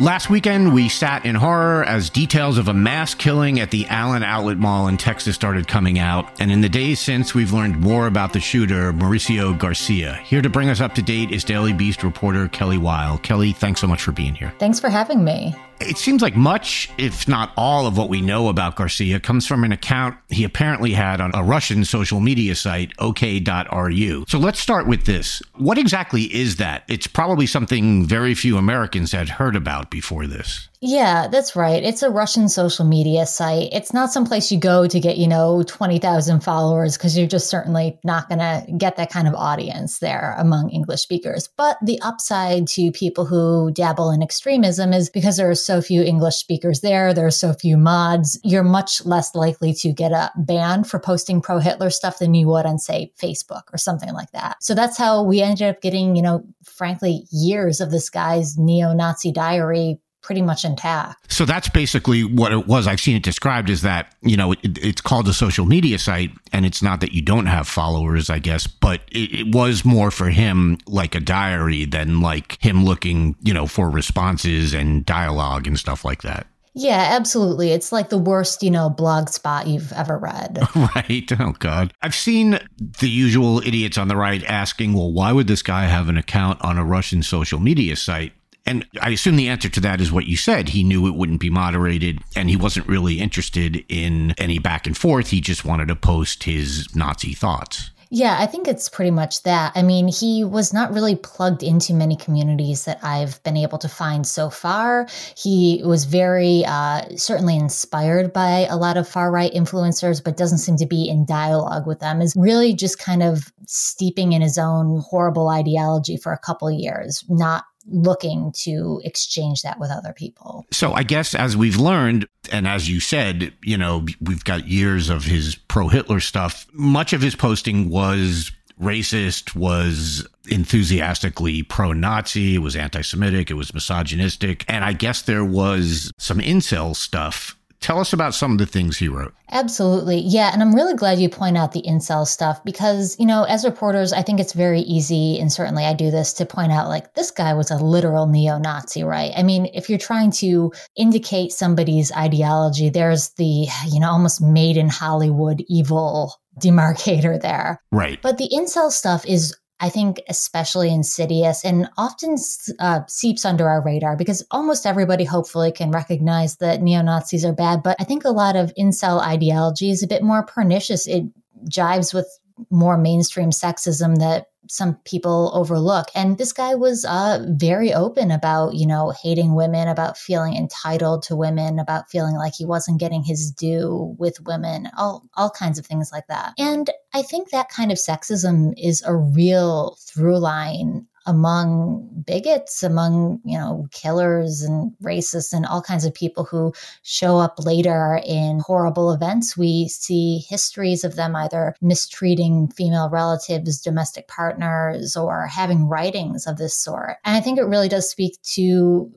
Last weekend, we sat in horror as details of a mass killing at the Allen Outlet Mall in Texas started coming out. And in the days since, we've learned more about the shooter, Mauricio Garcia. Here to bring us up to date is Daily Beast reporter Kelly Weill. Kelly, thanks so much for being here. Thanks for having me. It seems like much, if not all, of what we know about Garcia comes from an account he apparently had on a Russian social media site, OK.ru. So let's start with this. What exactly is that? It's probably something very few Americans had heard about before this. Yeah, that's right. It's a Russian social media site. It's not some place you go to get, you know, 20,000 followers because you're just certainly not going to get that kind of audience there among English speakers. But the upside to people who dabble in extremism is because there are so few English speakers there, there are so few mods, you're much less likely to get a ban for posting pro Hitler stuff than you would on, say, Facebook or something like that. So that's how we ended up getting, you know, frankly, years of this guy's neo Nazi diary pretty much intact. So that's basically what it was. I've seen it described as that, you know, it, it's called a social media site and it's not that you don't have followers, I guess, but it, it, was more for him like a diary than like him looking, you know, for responses and dialogue and stuff like that. Yeah, absolutely. It's like the worst, you know, blog spot you've ever read. right. Oh, God. I've seen the usual idiots on the right asking, well, why would this guy have an account on a Russian social media site? And I assume the answer to that is what you said. He knew it wouldn't be moderated and he wasn't really interested in any back and forth. He just wanted to post his Nazi thoughts. Yeah, I think it's pretty much that. I mean, he was not really plugged into many communities that I've been able to find so far. He was very, uh, certainly inspired by a lot of far right influencers, but doesn't seem to be in dialogue with them, is really just kind of steeping in his own horrible ideology for a couple years, not looking to exchange that with other people. So I guess as we've learned, and as you said, you know, we've got years of his pro Hitler stuff. Much of his posting was racist, was enthusiastically pro Nazi, it was anti Semitic, it was misogynistic. And I guess there was some incel stuff Tell us about some of the things he wrote. Absolutely. Yeah. And I'm really glad you point out the incel stuff because, you know, as reporters, I think it's very easy, and certainly I do this to point out like this guy was a literal neo Nazi, right? I mean, if you're trying to indicate somebody's ideology, there's the, you know, almost made in Hollywood evil demarcator there. Right. But the incel stuff is I think especially insidious and often uh, seeps under our radar because almost everybody hopefully can recognize that neo Nazis are bad. But I think a lot of incel ideology is a bit more pernicious. It jives with more mainstream sexism that some people overlook. And this guy was uh, very open about, you know, hating women, about feeling entitled to women, about feeling like he wasn't getting his due with women, all, all kinds of things like that. And I think that kind of sexism is a real through line among bigots, among, you know, killers and racists and all kinds of people who show up later in horrible events. We see histories of them either mistreating female relatives, domestic partners, or having writings of this sort. And I think it really does speak to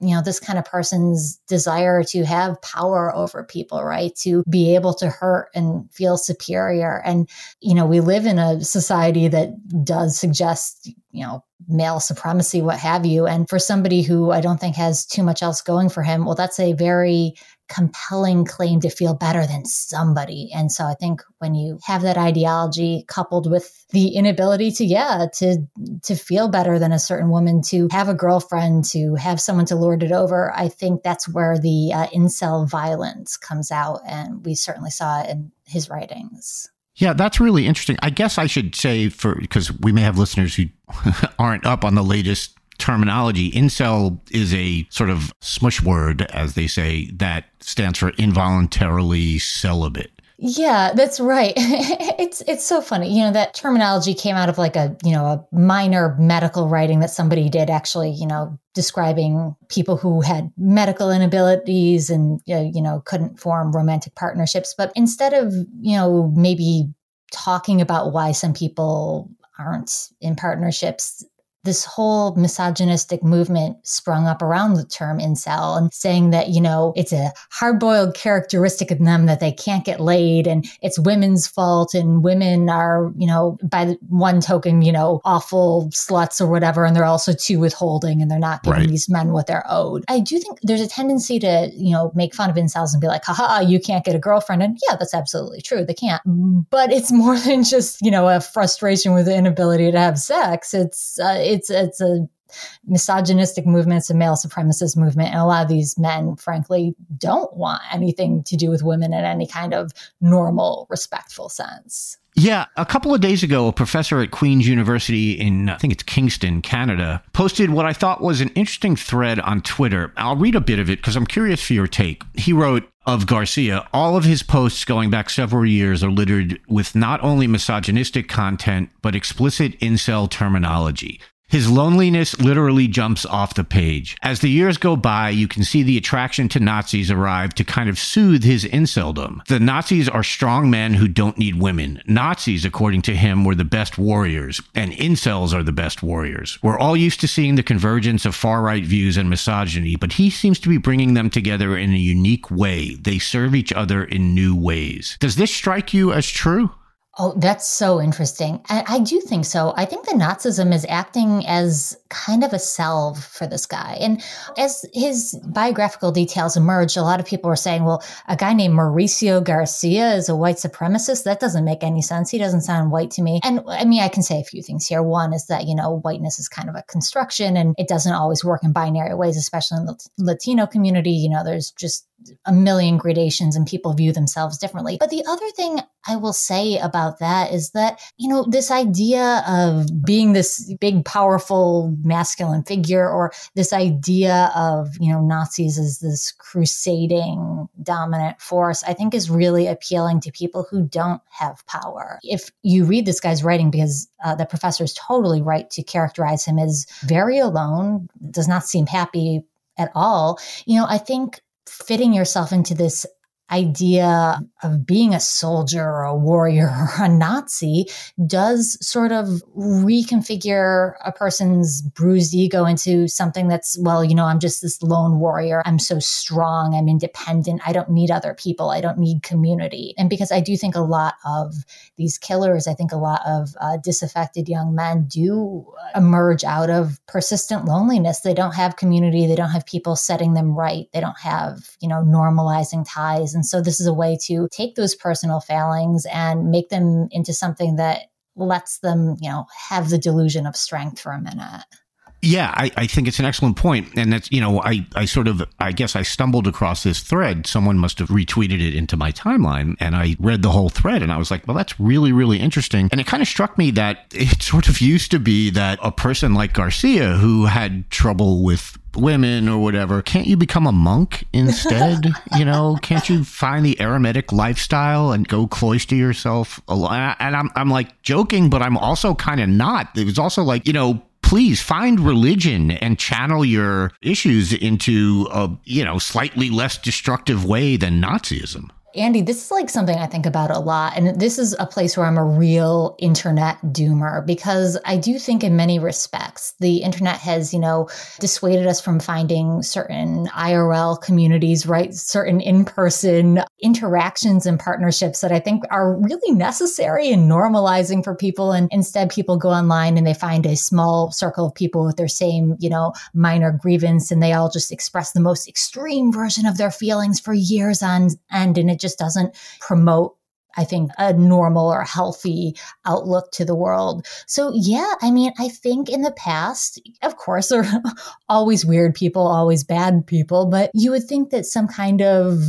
you know this kind of person's desire to have power over people right? To be able to hurt and feel superior. And you know we live in a society that does suggest you know male supremacy what have you. And for somebody who i don't think has too much else going for him well that's a very compelling claim to feel better than somebody. And so I think when you have that ideology coupled with the inability to, yeah, to to feel better than a certain woman, to have a girlfriend, to have someone to lord it over, I think that's where the uh, incel violence comes out. And we certainly saw it in his writings. Yeah, that's really interesting. I guess I should say for because we may have listeners who aren't up on the latest terminology. Incel is a sort of smush word, as they say, that stands for involuntarily celibate. Yeah, that's right. it's it's so funny. You know, that terminology came out of like a, you know, a minor medical writing that somebody did actually, you know, describing people who had medical inabilities and uh, you know, couldn't form romantic partnerships, but instead of, you know, maybe talking about why some people aren't in partnerships this whole misogynistic movement sprung up around the term incel and saying that, you know, it's a hard boiled characteristic of them that they can't get laid and it's women's fault and women are, you know, by one token, you know, awful sluts or whatever. And they're also too withholding and they're not giving right. these men what they're owed. I do think there's a tendency to, you know, make fun of incels and be like, haha, you can't get a girlfriend. And yeah, that's absolutely true. They can't. But it's more than just, you know, a frustration with the inability to have sex. It's, uh, it's it's a misogynistic movement, it's a male supremacist movement, and a lot of these men, frankly, don't want anything to do with women in any kind of normal, respectful sense. Yeah, a couple of days ago, a professor at Queen's University in, I think it's Kingston, Canada, posted what I thought was an interesting thread on Twitter. I'll read a bit of it because I'm curious for your take. He wrote, of Garcia, all of his posts going back several years are littered with not only misogynistic content, but explicit incel terminology. His loneliness literally jumps off the page. As the years go by, you can see the attraction to Nazis arrive to kind of soothe his inceldom. The Nazis are strong men who don't need women. Nazis, according to him, were the best warriors, and incels are the best warriors. We're all used to seeing the convergence of far right views and misogyny, but he seems to be bringing them together in a unique way. They serve each other in new ways. Does this strike you as true? Oh, that's so interesting. I, I, do think so. I think the Nazism is acting as kind of a salve for this guy. And as his biographical details emerged, a lot of people were saying, well, a guy named Mauricio Garcia is a white supremacist. That doesn't make any sense. He doesn't sound white to me. And I mean, I can say a few things here. One is that, you know, whiteness is kind of a construction and it doesn't always work in binary ways, especially in the Latino community. You know, there's just a million gradations and people view themselves differently. But the other thing I will say about that is that, you know, this idea of being this big, powerful, masculine figure, or this idea of, you know, Nazis as this crusading dominant force, I think is really appealing to people who don't have power. If you read this guy's writing, because uh, the professor is totally right to characterize him as very alone, does not seem happy at all, you know, I think fitting yourself into this idea of being a soldier or a warrior or a Nazi does sort of reconfigure a person's bruised ego into something that's, well, you know, I'm just this lone warrior. I'm so strong. I'm independent. I don't need other people. I don't need community. And because I do think a lot of these killers, I think a lot of uh, disaffected young men do emerge out of persistent loneliness. They don't have community. They don't have people setting them right. They don't have, you know, normalizing ties and so this is a way to take those personal failings and make them into something that lets them, you know, have the delusion of strength for a minute. Yeah, I, I, think it's an excellent point. And that's, you know, I, I sort of, I guess I stumbled across this thread. Someone must have retweeted it into my timeline. And I read the whole thread and I was like, well, that's really, really interesting. And it kind of struck me that it sort of used to be that a person like Garcia, who had trouble with women or whatever, can't you become a monk instead? you know, can't you find the eremitic lifestyle and go cloister yourself? And I'm, I'm like joking, but I'm also kind of not. It was also like, you know, please find religion and channel your issues into a, you know, slightly less destructive way than Nazism. Andy, this is like something I think about a lot. And this is a place where I'm a real internet doomer because I do think, in many respects, the internet has, you know, dissuaded us from finding certain IRL communities, right? Certain in person interactions and partnerships that I think are really necessary and normalizing for people. And instead, people go online and they find a small circle of people with their same, you know, minor grievance and they all just express the most extreme version of their feelings for years on end. And it just doesn't promote I think, a normal or healthy outlook to the world. So, yeah, I mean, I think in the past, of course, there are always weird people, always bad people, but you would think that some kind of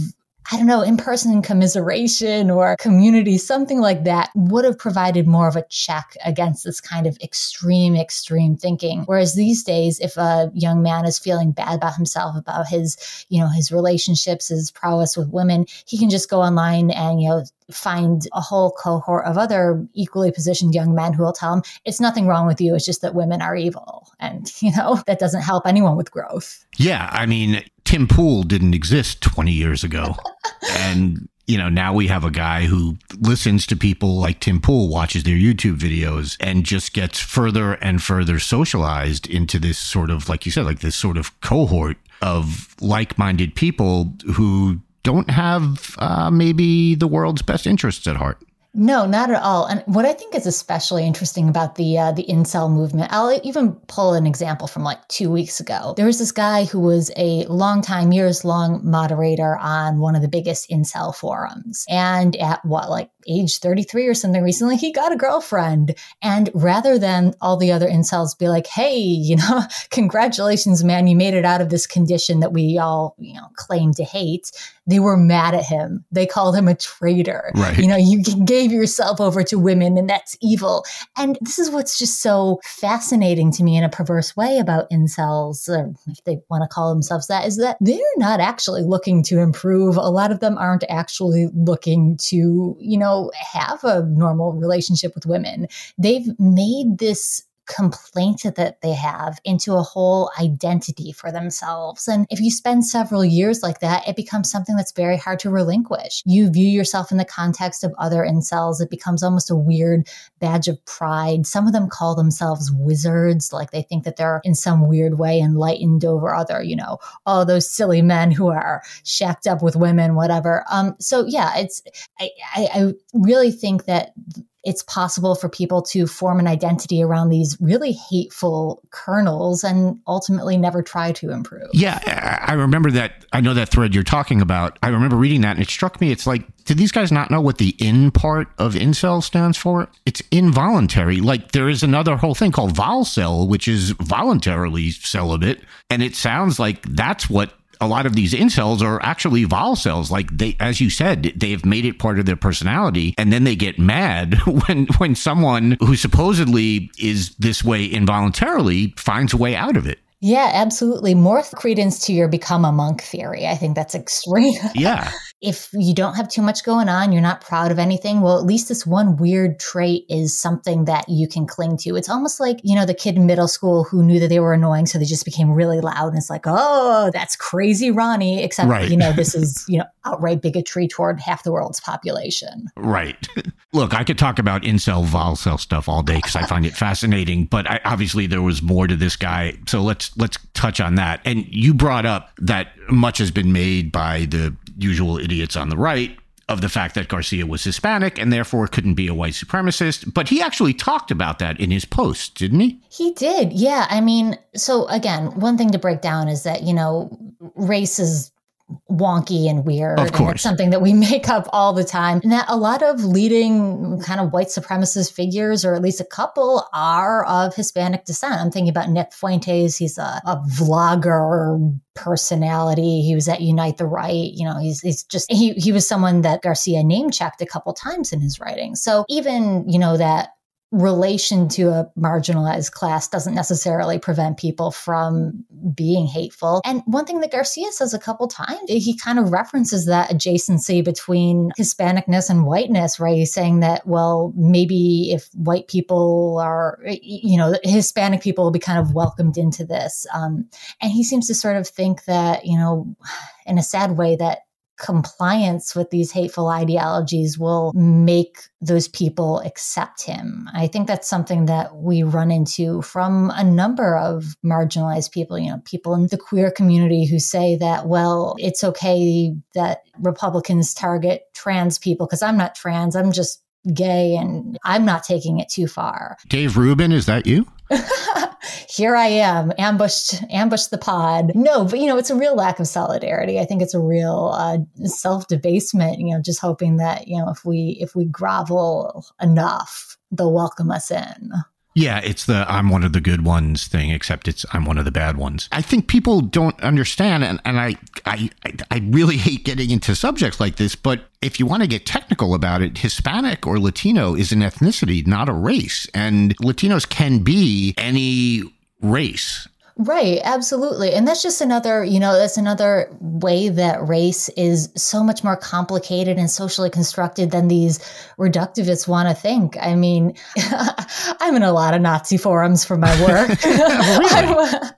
I don't know, in person commiseration or community, something like that would have provided more of a check against this kind of extreme, extreme thinking. Whereas these days, if a young man is feeling bad about himself, about his, you know, his relationships, his prowess with women, he can just go online and, you know, find a whole cohort of other equally positioned young men who will tell him it's nothing wrong with you. It's just that women are evil. And, you know, that doesn't help anyone with growth. Yeah. I mean, Tim Pool didn't exist 20 years ago. and you know, now we have a guy who listens to people like Tim Pool, watches their YouTube videos, and just gets further and further socialized into this sort of, like you said, like this sort of cohort of like minded people who don't have uh, maybe the world's best interests at heart. No, not at all. And what I think is especially interesting about the uh, the incel movement, I'll even pull an example from like two weeks ago. There was this guy who was a long time, years long moderator on one of the biggest incel forums, and at what like age 33 or something recently, he got a girlfriend. And rather than all the other incels be like, hey, you know, congratulations, man, you made it out of this condition that we all, you know, claim to hate, they were mad at him. They called him a traitor. Right. You know, you gave yourself over to women and that's evil. And this is what's just so fascinating to me in a perverse way about incels, or if they want to call themselves that, is that they're not actually looking to improve. A lot of them aren't actually looking to, you know, have a normal relationship with women. They've made this complaint that they have into a whole identity for themselves. And if you spend several years like that, it becomes something that's very hard to relinquish. You view yourself in the context of other incels. It becomes almost a weird badge of pride. Some of them call themselves wizards, like they think that they're in some weird way enlightened over other, you know, all those silly men who are shacked up with women, whatever. Um, so yeah, it's I, I, I really think that it's possible for people to form an identity around these really hateful kernels and ultimately never try to improve. Yeah, I remember that. I know that thread you're talking about. I remember reading that and it struck me. It's like, did these guys not know what the in part of incel stands for? It's involuntary. Like there is another whole thing called volcel, which is voluntarily celibate. And it sounds like that's what a lot of these incels are actually volcels. Like they, as you said, they've made it part of their personality, and then they get mad when when someone who supposedly is this way involuntarily finds a way out of it. Yeah, absolutely. More credence to your become a monk theory. I think that's extreme. Yeah. if you don't have too much going on, you're not proud of anything, well, at least this one weird trait is something that you can cling to. It's almost like, you know, the kid in middle school who knew that they were annoying, so they just became really loud. And it's like, oh, that's crazy, Ronnie. Except, Right. you know, this is, you know, outright bigotry toward half the world's population. Right. Look, I could talk about incel volcel stuff all day because I find it fascinating, but I, obviously there was more to this guy. So let's let's touch on that. And you brought up that much has been made by the usual idiots on the right of the fact that Garcia was Hispanic and therefore couldn't be a white supremacist. But he actually talked about that in his post, didn't he? He did. Yeah. I mean, so again, one thing to break down is that, you know, race is wonky and weird. Of And course. it's something that we make up all the time. And that a lot of leading kind of white supremacist figures, or at least a couple, are of Hispanic descent. I'm thinking about Nick Fuentes. He's a, a vlogger personality. He was at Unite the Right. You know, he's, he's just, he, he was someone that Garcia name checked a couple times in his writing. So even, you know, that relation to a marginalized class doesn't necessarily prevent people from being hateful. And one thing that Garcia says a couple times, he kind of references that adjacency between Hispanicness and whiteness, right? He's saying that, well, maybe if white people are, you know, Hispanic people will be kind of welcomed into this. Um, and he seems to sort of think that, you know, in a sad way, that compliance with these hateful ideologies will make those people accept him. I think that's something that we run into from a number of marginalized people, you know, people in the queer community who say that, well, it's okay that Republicans target trans people because I'm not trans, I'm just gay and I'm not taking it too far. Dave Rubin, is that you? Here I am, ambushed, ambushed the pod. No, but you know, it's a real lack of solidarity. I think it's a real uh, self debasement. You know, just hoping that you know if we if we grovel enough, they'll welcome us in. Yeah, it's the I'm one of the good ones thing, except it's I'm one of the bad ones. I think people don't understand, and, and I I, I, really hate getting into subjects like this, but if you want to get technical about it, Hispanic or Latino is an ethnicity, not a race. And Latinos can be any race. Right, absolutely. And that's just another, you know, that's another way that race is so much more complicated and socially constructed than these reductivists want to think. I mean, I'm in a lot of Nazi forums for my work. I,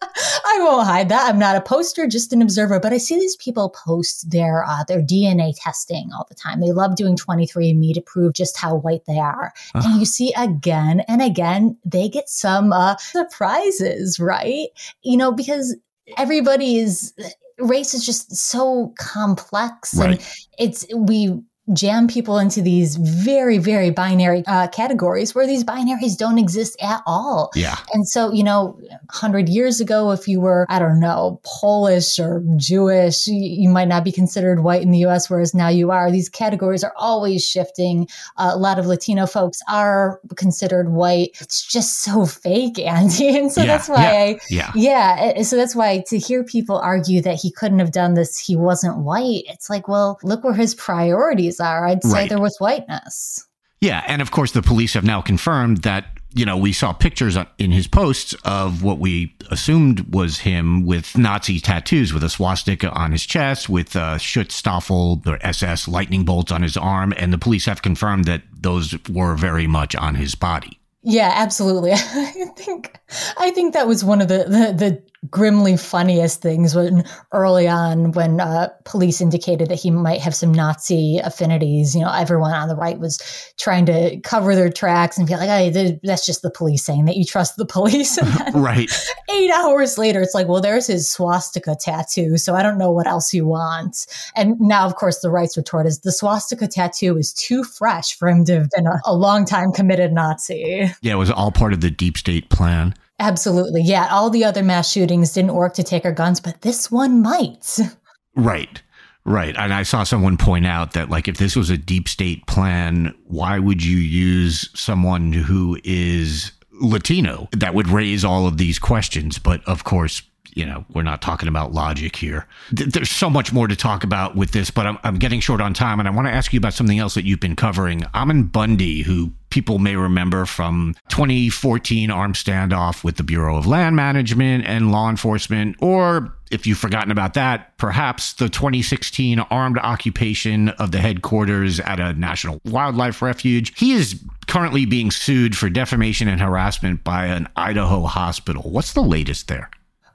I, won't hide that. I'm not a poster, just an observer, but I see these people post their uh, their DNA testing all the time. They love doing 23andme to prove just how white they are. Uh-huh. And you see again and again, they get some uh, surprises, right? You know, because everybody is race is just so complex right. and it's we jam people into these very, very binary uh, categories where these binaries don't exist at all. Yeah. And so, you know, 100 years ago, if you were, I don't know, Polish or Jewish, you, might not be considered white in the US, whereas now you are. These categories are always shifting. Uh, a lot of Latino folks are considered white. It's just so fake, Andy. And so yeah, that's why yeah, I, yeah. yeah. So that's why to hear people argue that he couldn't have done this, he wasn't white, it's like, well, look where his priorities are. I'd say right. they're with whiteness. Yeah, and of course the police have now confirmed that you know we saw pictures in his posts of what we assumed was him with Nazi tattoos, with a swastika on his chest, with uh, Schutzstaffel or SS lightning bolts on his arm, and the police have confirmed that those were very much on his body. Yeah, absolutely. I think I think that was one of the, the, the grimly funniest things when early on when uh, police indicated that he might have some Nazi affinities. You know, everyone on the right was trying to cover their tracks and be like, "Hey, that's just the police saying that you trust the police." right. Eight hours later, it's like, "Well, there's his swastika tattoo, so I don't know what else you want." And now, of course, the right's retort is the swastika tattoo is too fresh for him to have been a, a long time committed Nazi. Yeah, it was all part of the deep state plan. Absolutely. Yeah. All the other mass shootings didn't work to take our guns, but this one might. Right. Right. And I saw someone point out that, like, if this was a deep state plan, why would you use someone who is Latino? That would raise all of these questions. But of course, you know, we're not talking about logic here. There's so much more to talk about with this, but I'm, I'm getting short on time. And I want to ask you about something else that you've been covering. Ammon Bundy, who people may remember from 2014 armed standoff with the Bureau of Land Management and law enforcement, or if you've forgotten about that, perhaps the 2016 armed occupation of the headquarters at a national wildlife refuge. He is currently being sued for defamation and harassment by an Idaho hospital. What's the latest there?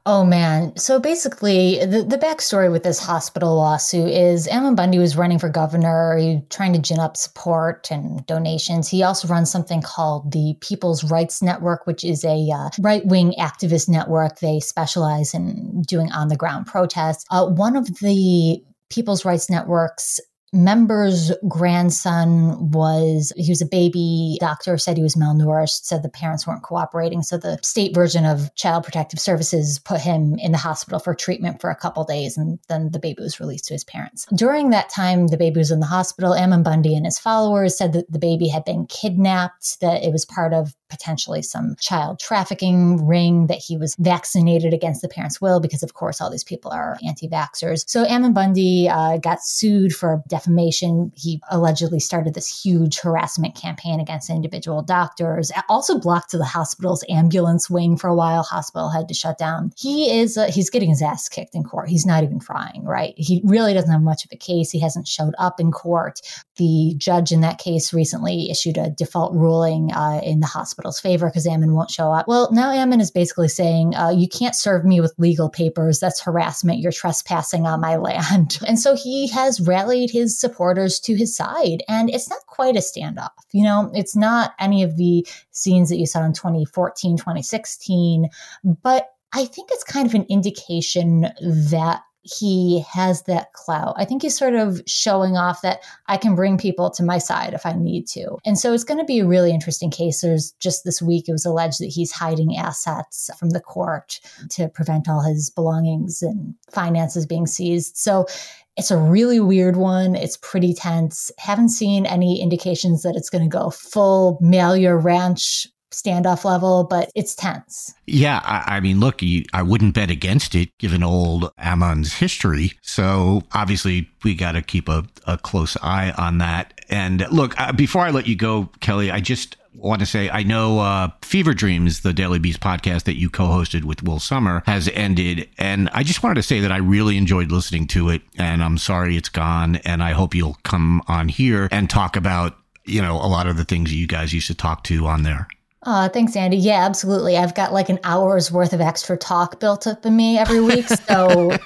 Oh man. So basically, the, the backstory with this hospital lawsuit is Ammon Bundy was running for governor, he, trying to gin up support and donations. He also runs something called the People's Rights Network, which is a uh, right wing activist network. They specialize in doing on the ground protests. Uh, one of the People's Rights Network's member's grandson was he was a baby doctor said he was malnourished said the parents weren't cooperating. So the state version of child protective services put him in the hospital for treatment for a couple days and then the baby was released to his parents. During that time the baby was in the hospital. Ammon bundy and his followers said that the baby had been kidnapped that it was part of potentially some child trafficking ring that he was vaccinated against the parents will because of course all these people are anti-vaxxers so ammon bundy uh, got sued for defamation. He allegedly started this huge harassment campaign against individual doctors, also blocked the hospital's ambulance wing for a while. Hospital had to shut down. He is, uh, he's getting his ass kicked in court. He's not even trying, right? He really doesn't have much of a case. He hasn't showed up in court. The judge in that case recently issued a default ruling uh, in the hospital's favor because Ammon won't show up. Well, now Ammon is basically saying, uh, you can't serve me with legal papers. That's harassment. You're trespassing on my land. And so he has rallied his his supporters to his side. And it's not quite a standoff. You know, it's not any of the scenes that you saw in 2014, 2016, but I think it's kind of an indication that he has that clout. I think he's sort of showing off that I can bring people to my side if I need to. And so it's going to be a really interesting case. There's just this week, it was alleged that he's hiding assets from the court to prevent all his belongings and finances being seized. So it's a really weird one. It's pretty tense. Haven't seen any indications that it's going to go full Malheur Ranch standoff level, but it's tense. Yeah, I, I mean, look, you, I wouldn't bet against it given old Ammon's history. So obviously, we got to keep a, a close eye on that. And look, uh, before I let you go, Kelly, I just want to say I know uh, Fever Dreams, the Daily Beast podcast that you co hosted with Will Sommer, has ended. And I just wanted to say that I really enjoyed listening to it. And I'm sorry it's gone. And I hope you'll come on here and talk about, you know, a lot of the things you guys used to talk to on there. Oh, thanks, Andy. Yeah, absolutely. I've got like an hour's worth of extra talk built up in me every week. So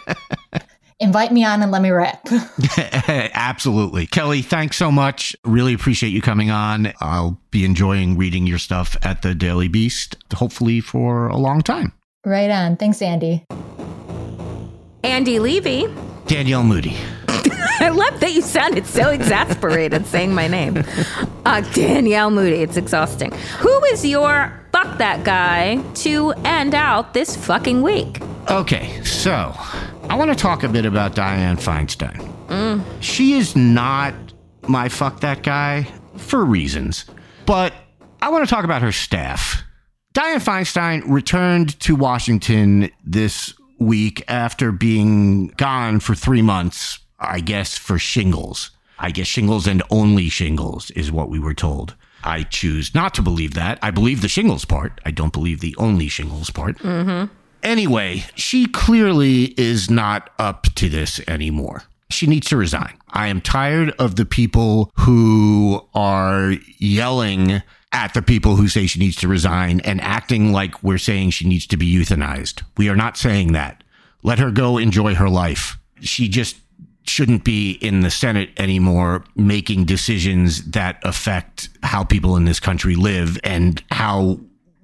invite me on and let me rip. Absolutely. Kelly, thanks so much. Really appreciate you coming on. I'll be enjoying reading your stuff at the Daily Beast, hopefully for a long time. Right on. Thanks, Andy. Andy Levy. Danielle Moody. I love that you sounded so exasperated saying my name. Uh, Danielle Moody. It's exhausting. Who is your fuck that guy to end out this fucking week? Okay, so I want to talk a bit about Dianne Feinstein. Mm. She is not my fuck that guy for reasons, but I want to talk about her staff. Dianne Feinstein returned to Washington this week after being gone for three months, I guess, for shingles. I guess shingles and only shingles is what we were told. I choose not to believe that. I believe the shingles part. I don't believe the only shingles part. Mm-hmm. Anyway, she clearly is not up to this anymore. She needs to resign. I am tired of the people who are yelling at the people who say she needs to resign and acting like we're saying she needs to be euthanized. We are not saying that. Let her go enjoy her life. She just shouldn't be in the Senate anymore making decisions that affect how people in this country live and how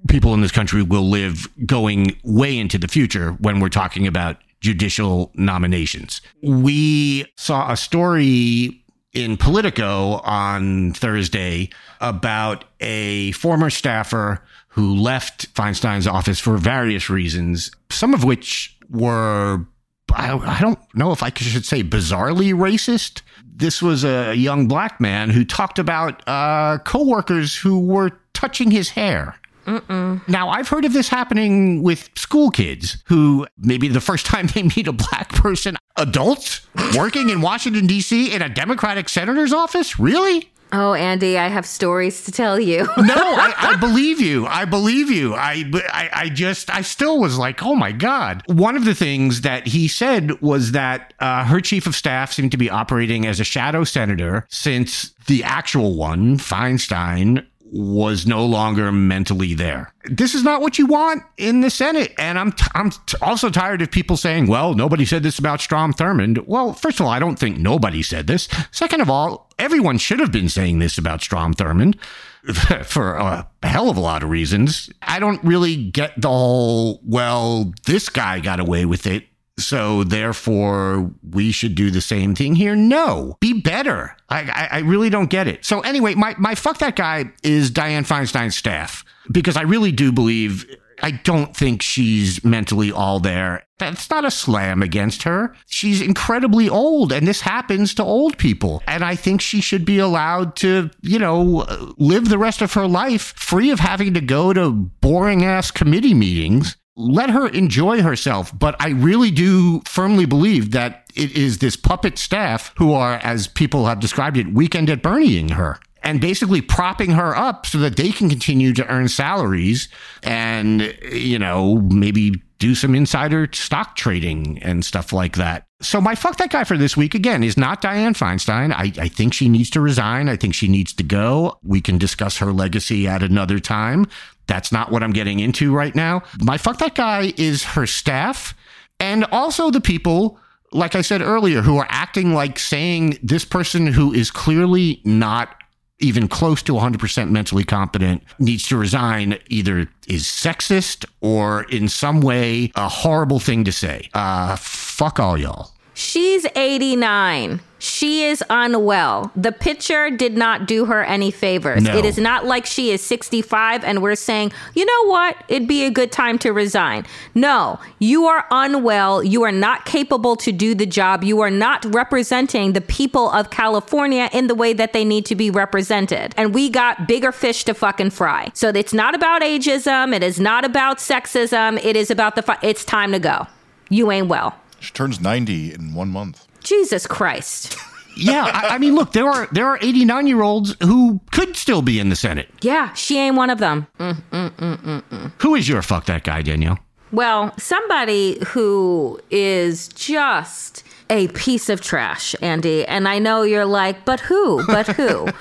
people in this country will live going way into the future when we're talking about judicial nominations. We saw a story in Politico on Thursday about a former staffer who left Feinstein's office for various reasons, some of which were, I, don't know if I should say bizarrely racist. This was a young black man who talked about uh, coworkers who were touching his hair. Mm-mm. Now, I've heard of this happening with school kids who maybe the first time they meet a black person, adults working in Washington, D.C. in a Democratic senator's office? Really? Oh, Andy, I have stories to tell you. no, I, I, believe you. I believe you. I, I, I, just, I still was like, oh my God. One of the things that he said was that uh, her chief of staff seemed to be operating as a shadow senator since the actual one, Feinstein, was no longer mentally there. This is not what you want in the Senate. And I'm, t- I'm t- also tired of people saying, well, nobody said this about Strom Thurmond. Well, first of all, I don't think nobody said this. Second of all, everyone should have been saying this about Strom Thurmond for a hell of a lot of reasons. I don't really get the whole, well, this guy got away with it so therefore, we should do the same thing here. No, be better. I, I, I, really don't get it. So anyway, my, my fuck that guy is Dianne Feinstein's staff because I really do believe I don't think she's mentally all there. That's not a slam against her. She's incredibly old, and this happens to old people. And I think she should be allowed to, you know, live the rest of her life free of having to go to boring ass committee meetings let her enjoy herself. But I really do firmly believe that it is this puppet staff who are, as people have described it, weekend at Bernieing her and basically propping her up so that they can continue to earn salaries and, you know, maybe do some insider stock trading and stuff like that. So my fuck that guy for this week again is not Dianne Feinstein. I, I think she needs to resign. I think she needs to go. We can discuss her legacy at another time. That's not what I'm getting into right now. My fuck that guy is her staff and also the people, like I said earlier, who are acting like saying this person who is clearly not even close to 100% mentally competent needs to resign either is sexist or in some way a horrible thing to say. Uh, fuck all y'all. She's 89. She is unwell. The picture did not do her any favors. No. It is not like she is 65 and we're saying, you know what? It'd be a good time to resign. No, you are unwell. You are not capable to do the job. You are not representing the people of California in the way that they need to be represented. And we got bigger fish to fucking fry. So it's not about ageism. It is not about sexism. It is about the, fi- it's time to go. You ain't well. She turns 90 in one month. Jesus Christ. Yeah, I, I mean, look, there are there are 89 year olds who could still be in the Senate. Yeah, she ain't one of them. Mm, mm, mm, who is your fuck that guy, Danielle? Well, somebody who is just a piece of trash, Andy. And I know you're like, but who? But who?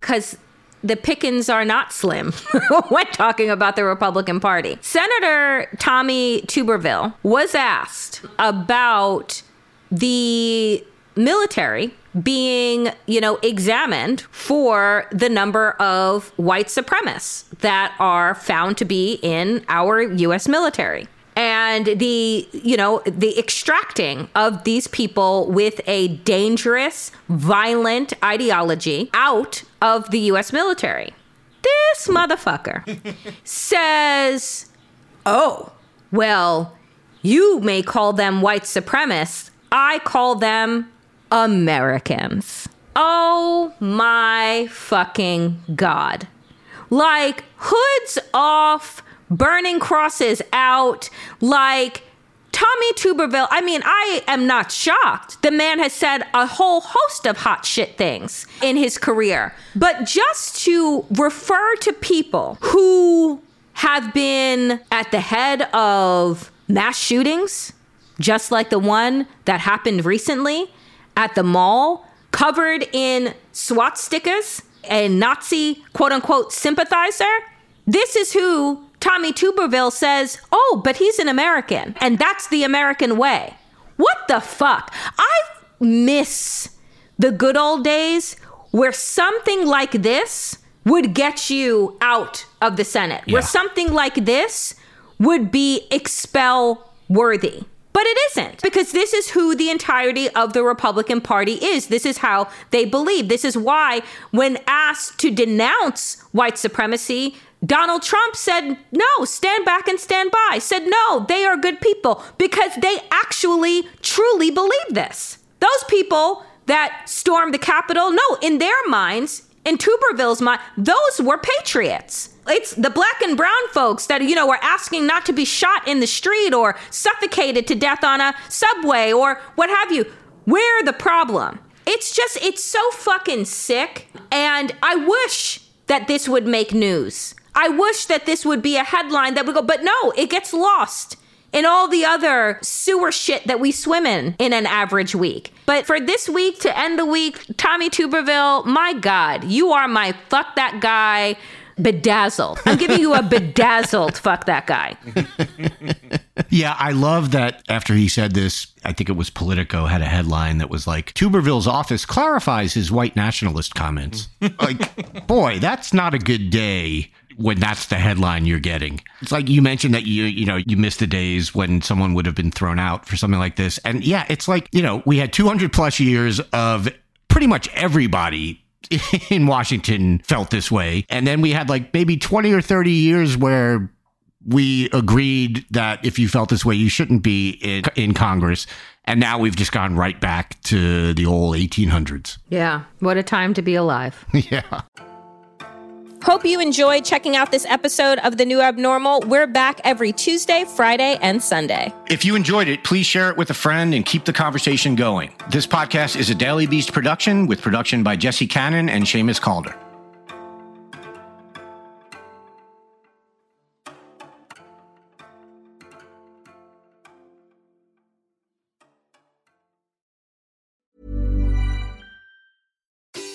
Because the pickings are not slim when talking about the Republican Party. Senator Tommy Tuberville was asked about the military being, you know, examined for the number of white supremacists that are found to be in our US military. And the, you know, the extracting of these people with a dangerous, violent ideology out of the US military. This motherfucker says, oh, well, you may call them white supremacists. I call them Americans. Oh my fucking God. Like, hoods off, burning crosses out, like, Tommy Tuberville, I mean, I am not shocked. The man has said a whole host of hot shit things in his career. But just to refer to people who have been at the head of mass shootings, just like the one that happened recently at the mall, covered in swastikas, a Nazi quote unquote sympathizer. This is who Tommy Tuberville says, oh, but he's an American, and that's the American way. What the fuck? I miss the good old days where something like this would get you out of the Senate, where something like this would be expel worthy. But it isn't because this is who the entirety of the Republican Party is. This is how they believe. This is why, when asked to denounce white supremacy, Donald Trump said, no, stand back and stand by. Said, no, they are good people because they actually truly believe this. Those people that stormed the Capitol, no, in their minds, in Tuberville's mind, those were patriots. It's the black and brown folks that, you know, were asking not to be shot in the street or suffocated to death on a subway or what have you. We're the problem. It's just, it's so fucking sick. And I wish that this would make news. I wish that this would be a headline that would go, but no, it gets lost in all the other sewer shit that we swim in in an average week. But for this week to end the week, Tommy Tuberville, my God, you are my fuck that guy bedazzled. I'm giving you a bedazzled fuck that guy. Yeah, I love that after he said this, I think it was Politico had a headline that was like, Tuberville's office clarifies his white nationalist comments. like, boy, that's not a good day when that's the headline you're getting. It's like you mentioned that you, you know, you missed the days when someone would have been thrown out for something like this. And yeah, it's like, you know, we had 200 plus years of pretty much everybody in Washington felt this way. And then we had like maybe 20 or 30 years where we agreed that if you felt this way, you shouldn't be in, in Congress. And now we've just gone right back to the old 1800s. Yeah, what a time to be alive. yeah. Hope you enjoyed checking out this episode of The New Abnormal. We're back every Tuesday, Friday, and Sunday. If you enjoyed it, please share it with a friend and keep the conversation going. This podcast is a Daily Beast production with production by Jesse Cannon and Seamus Calder.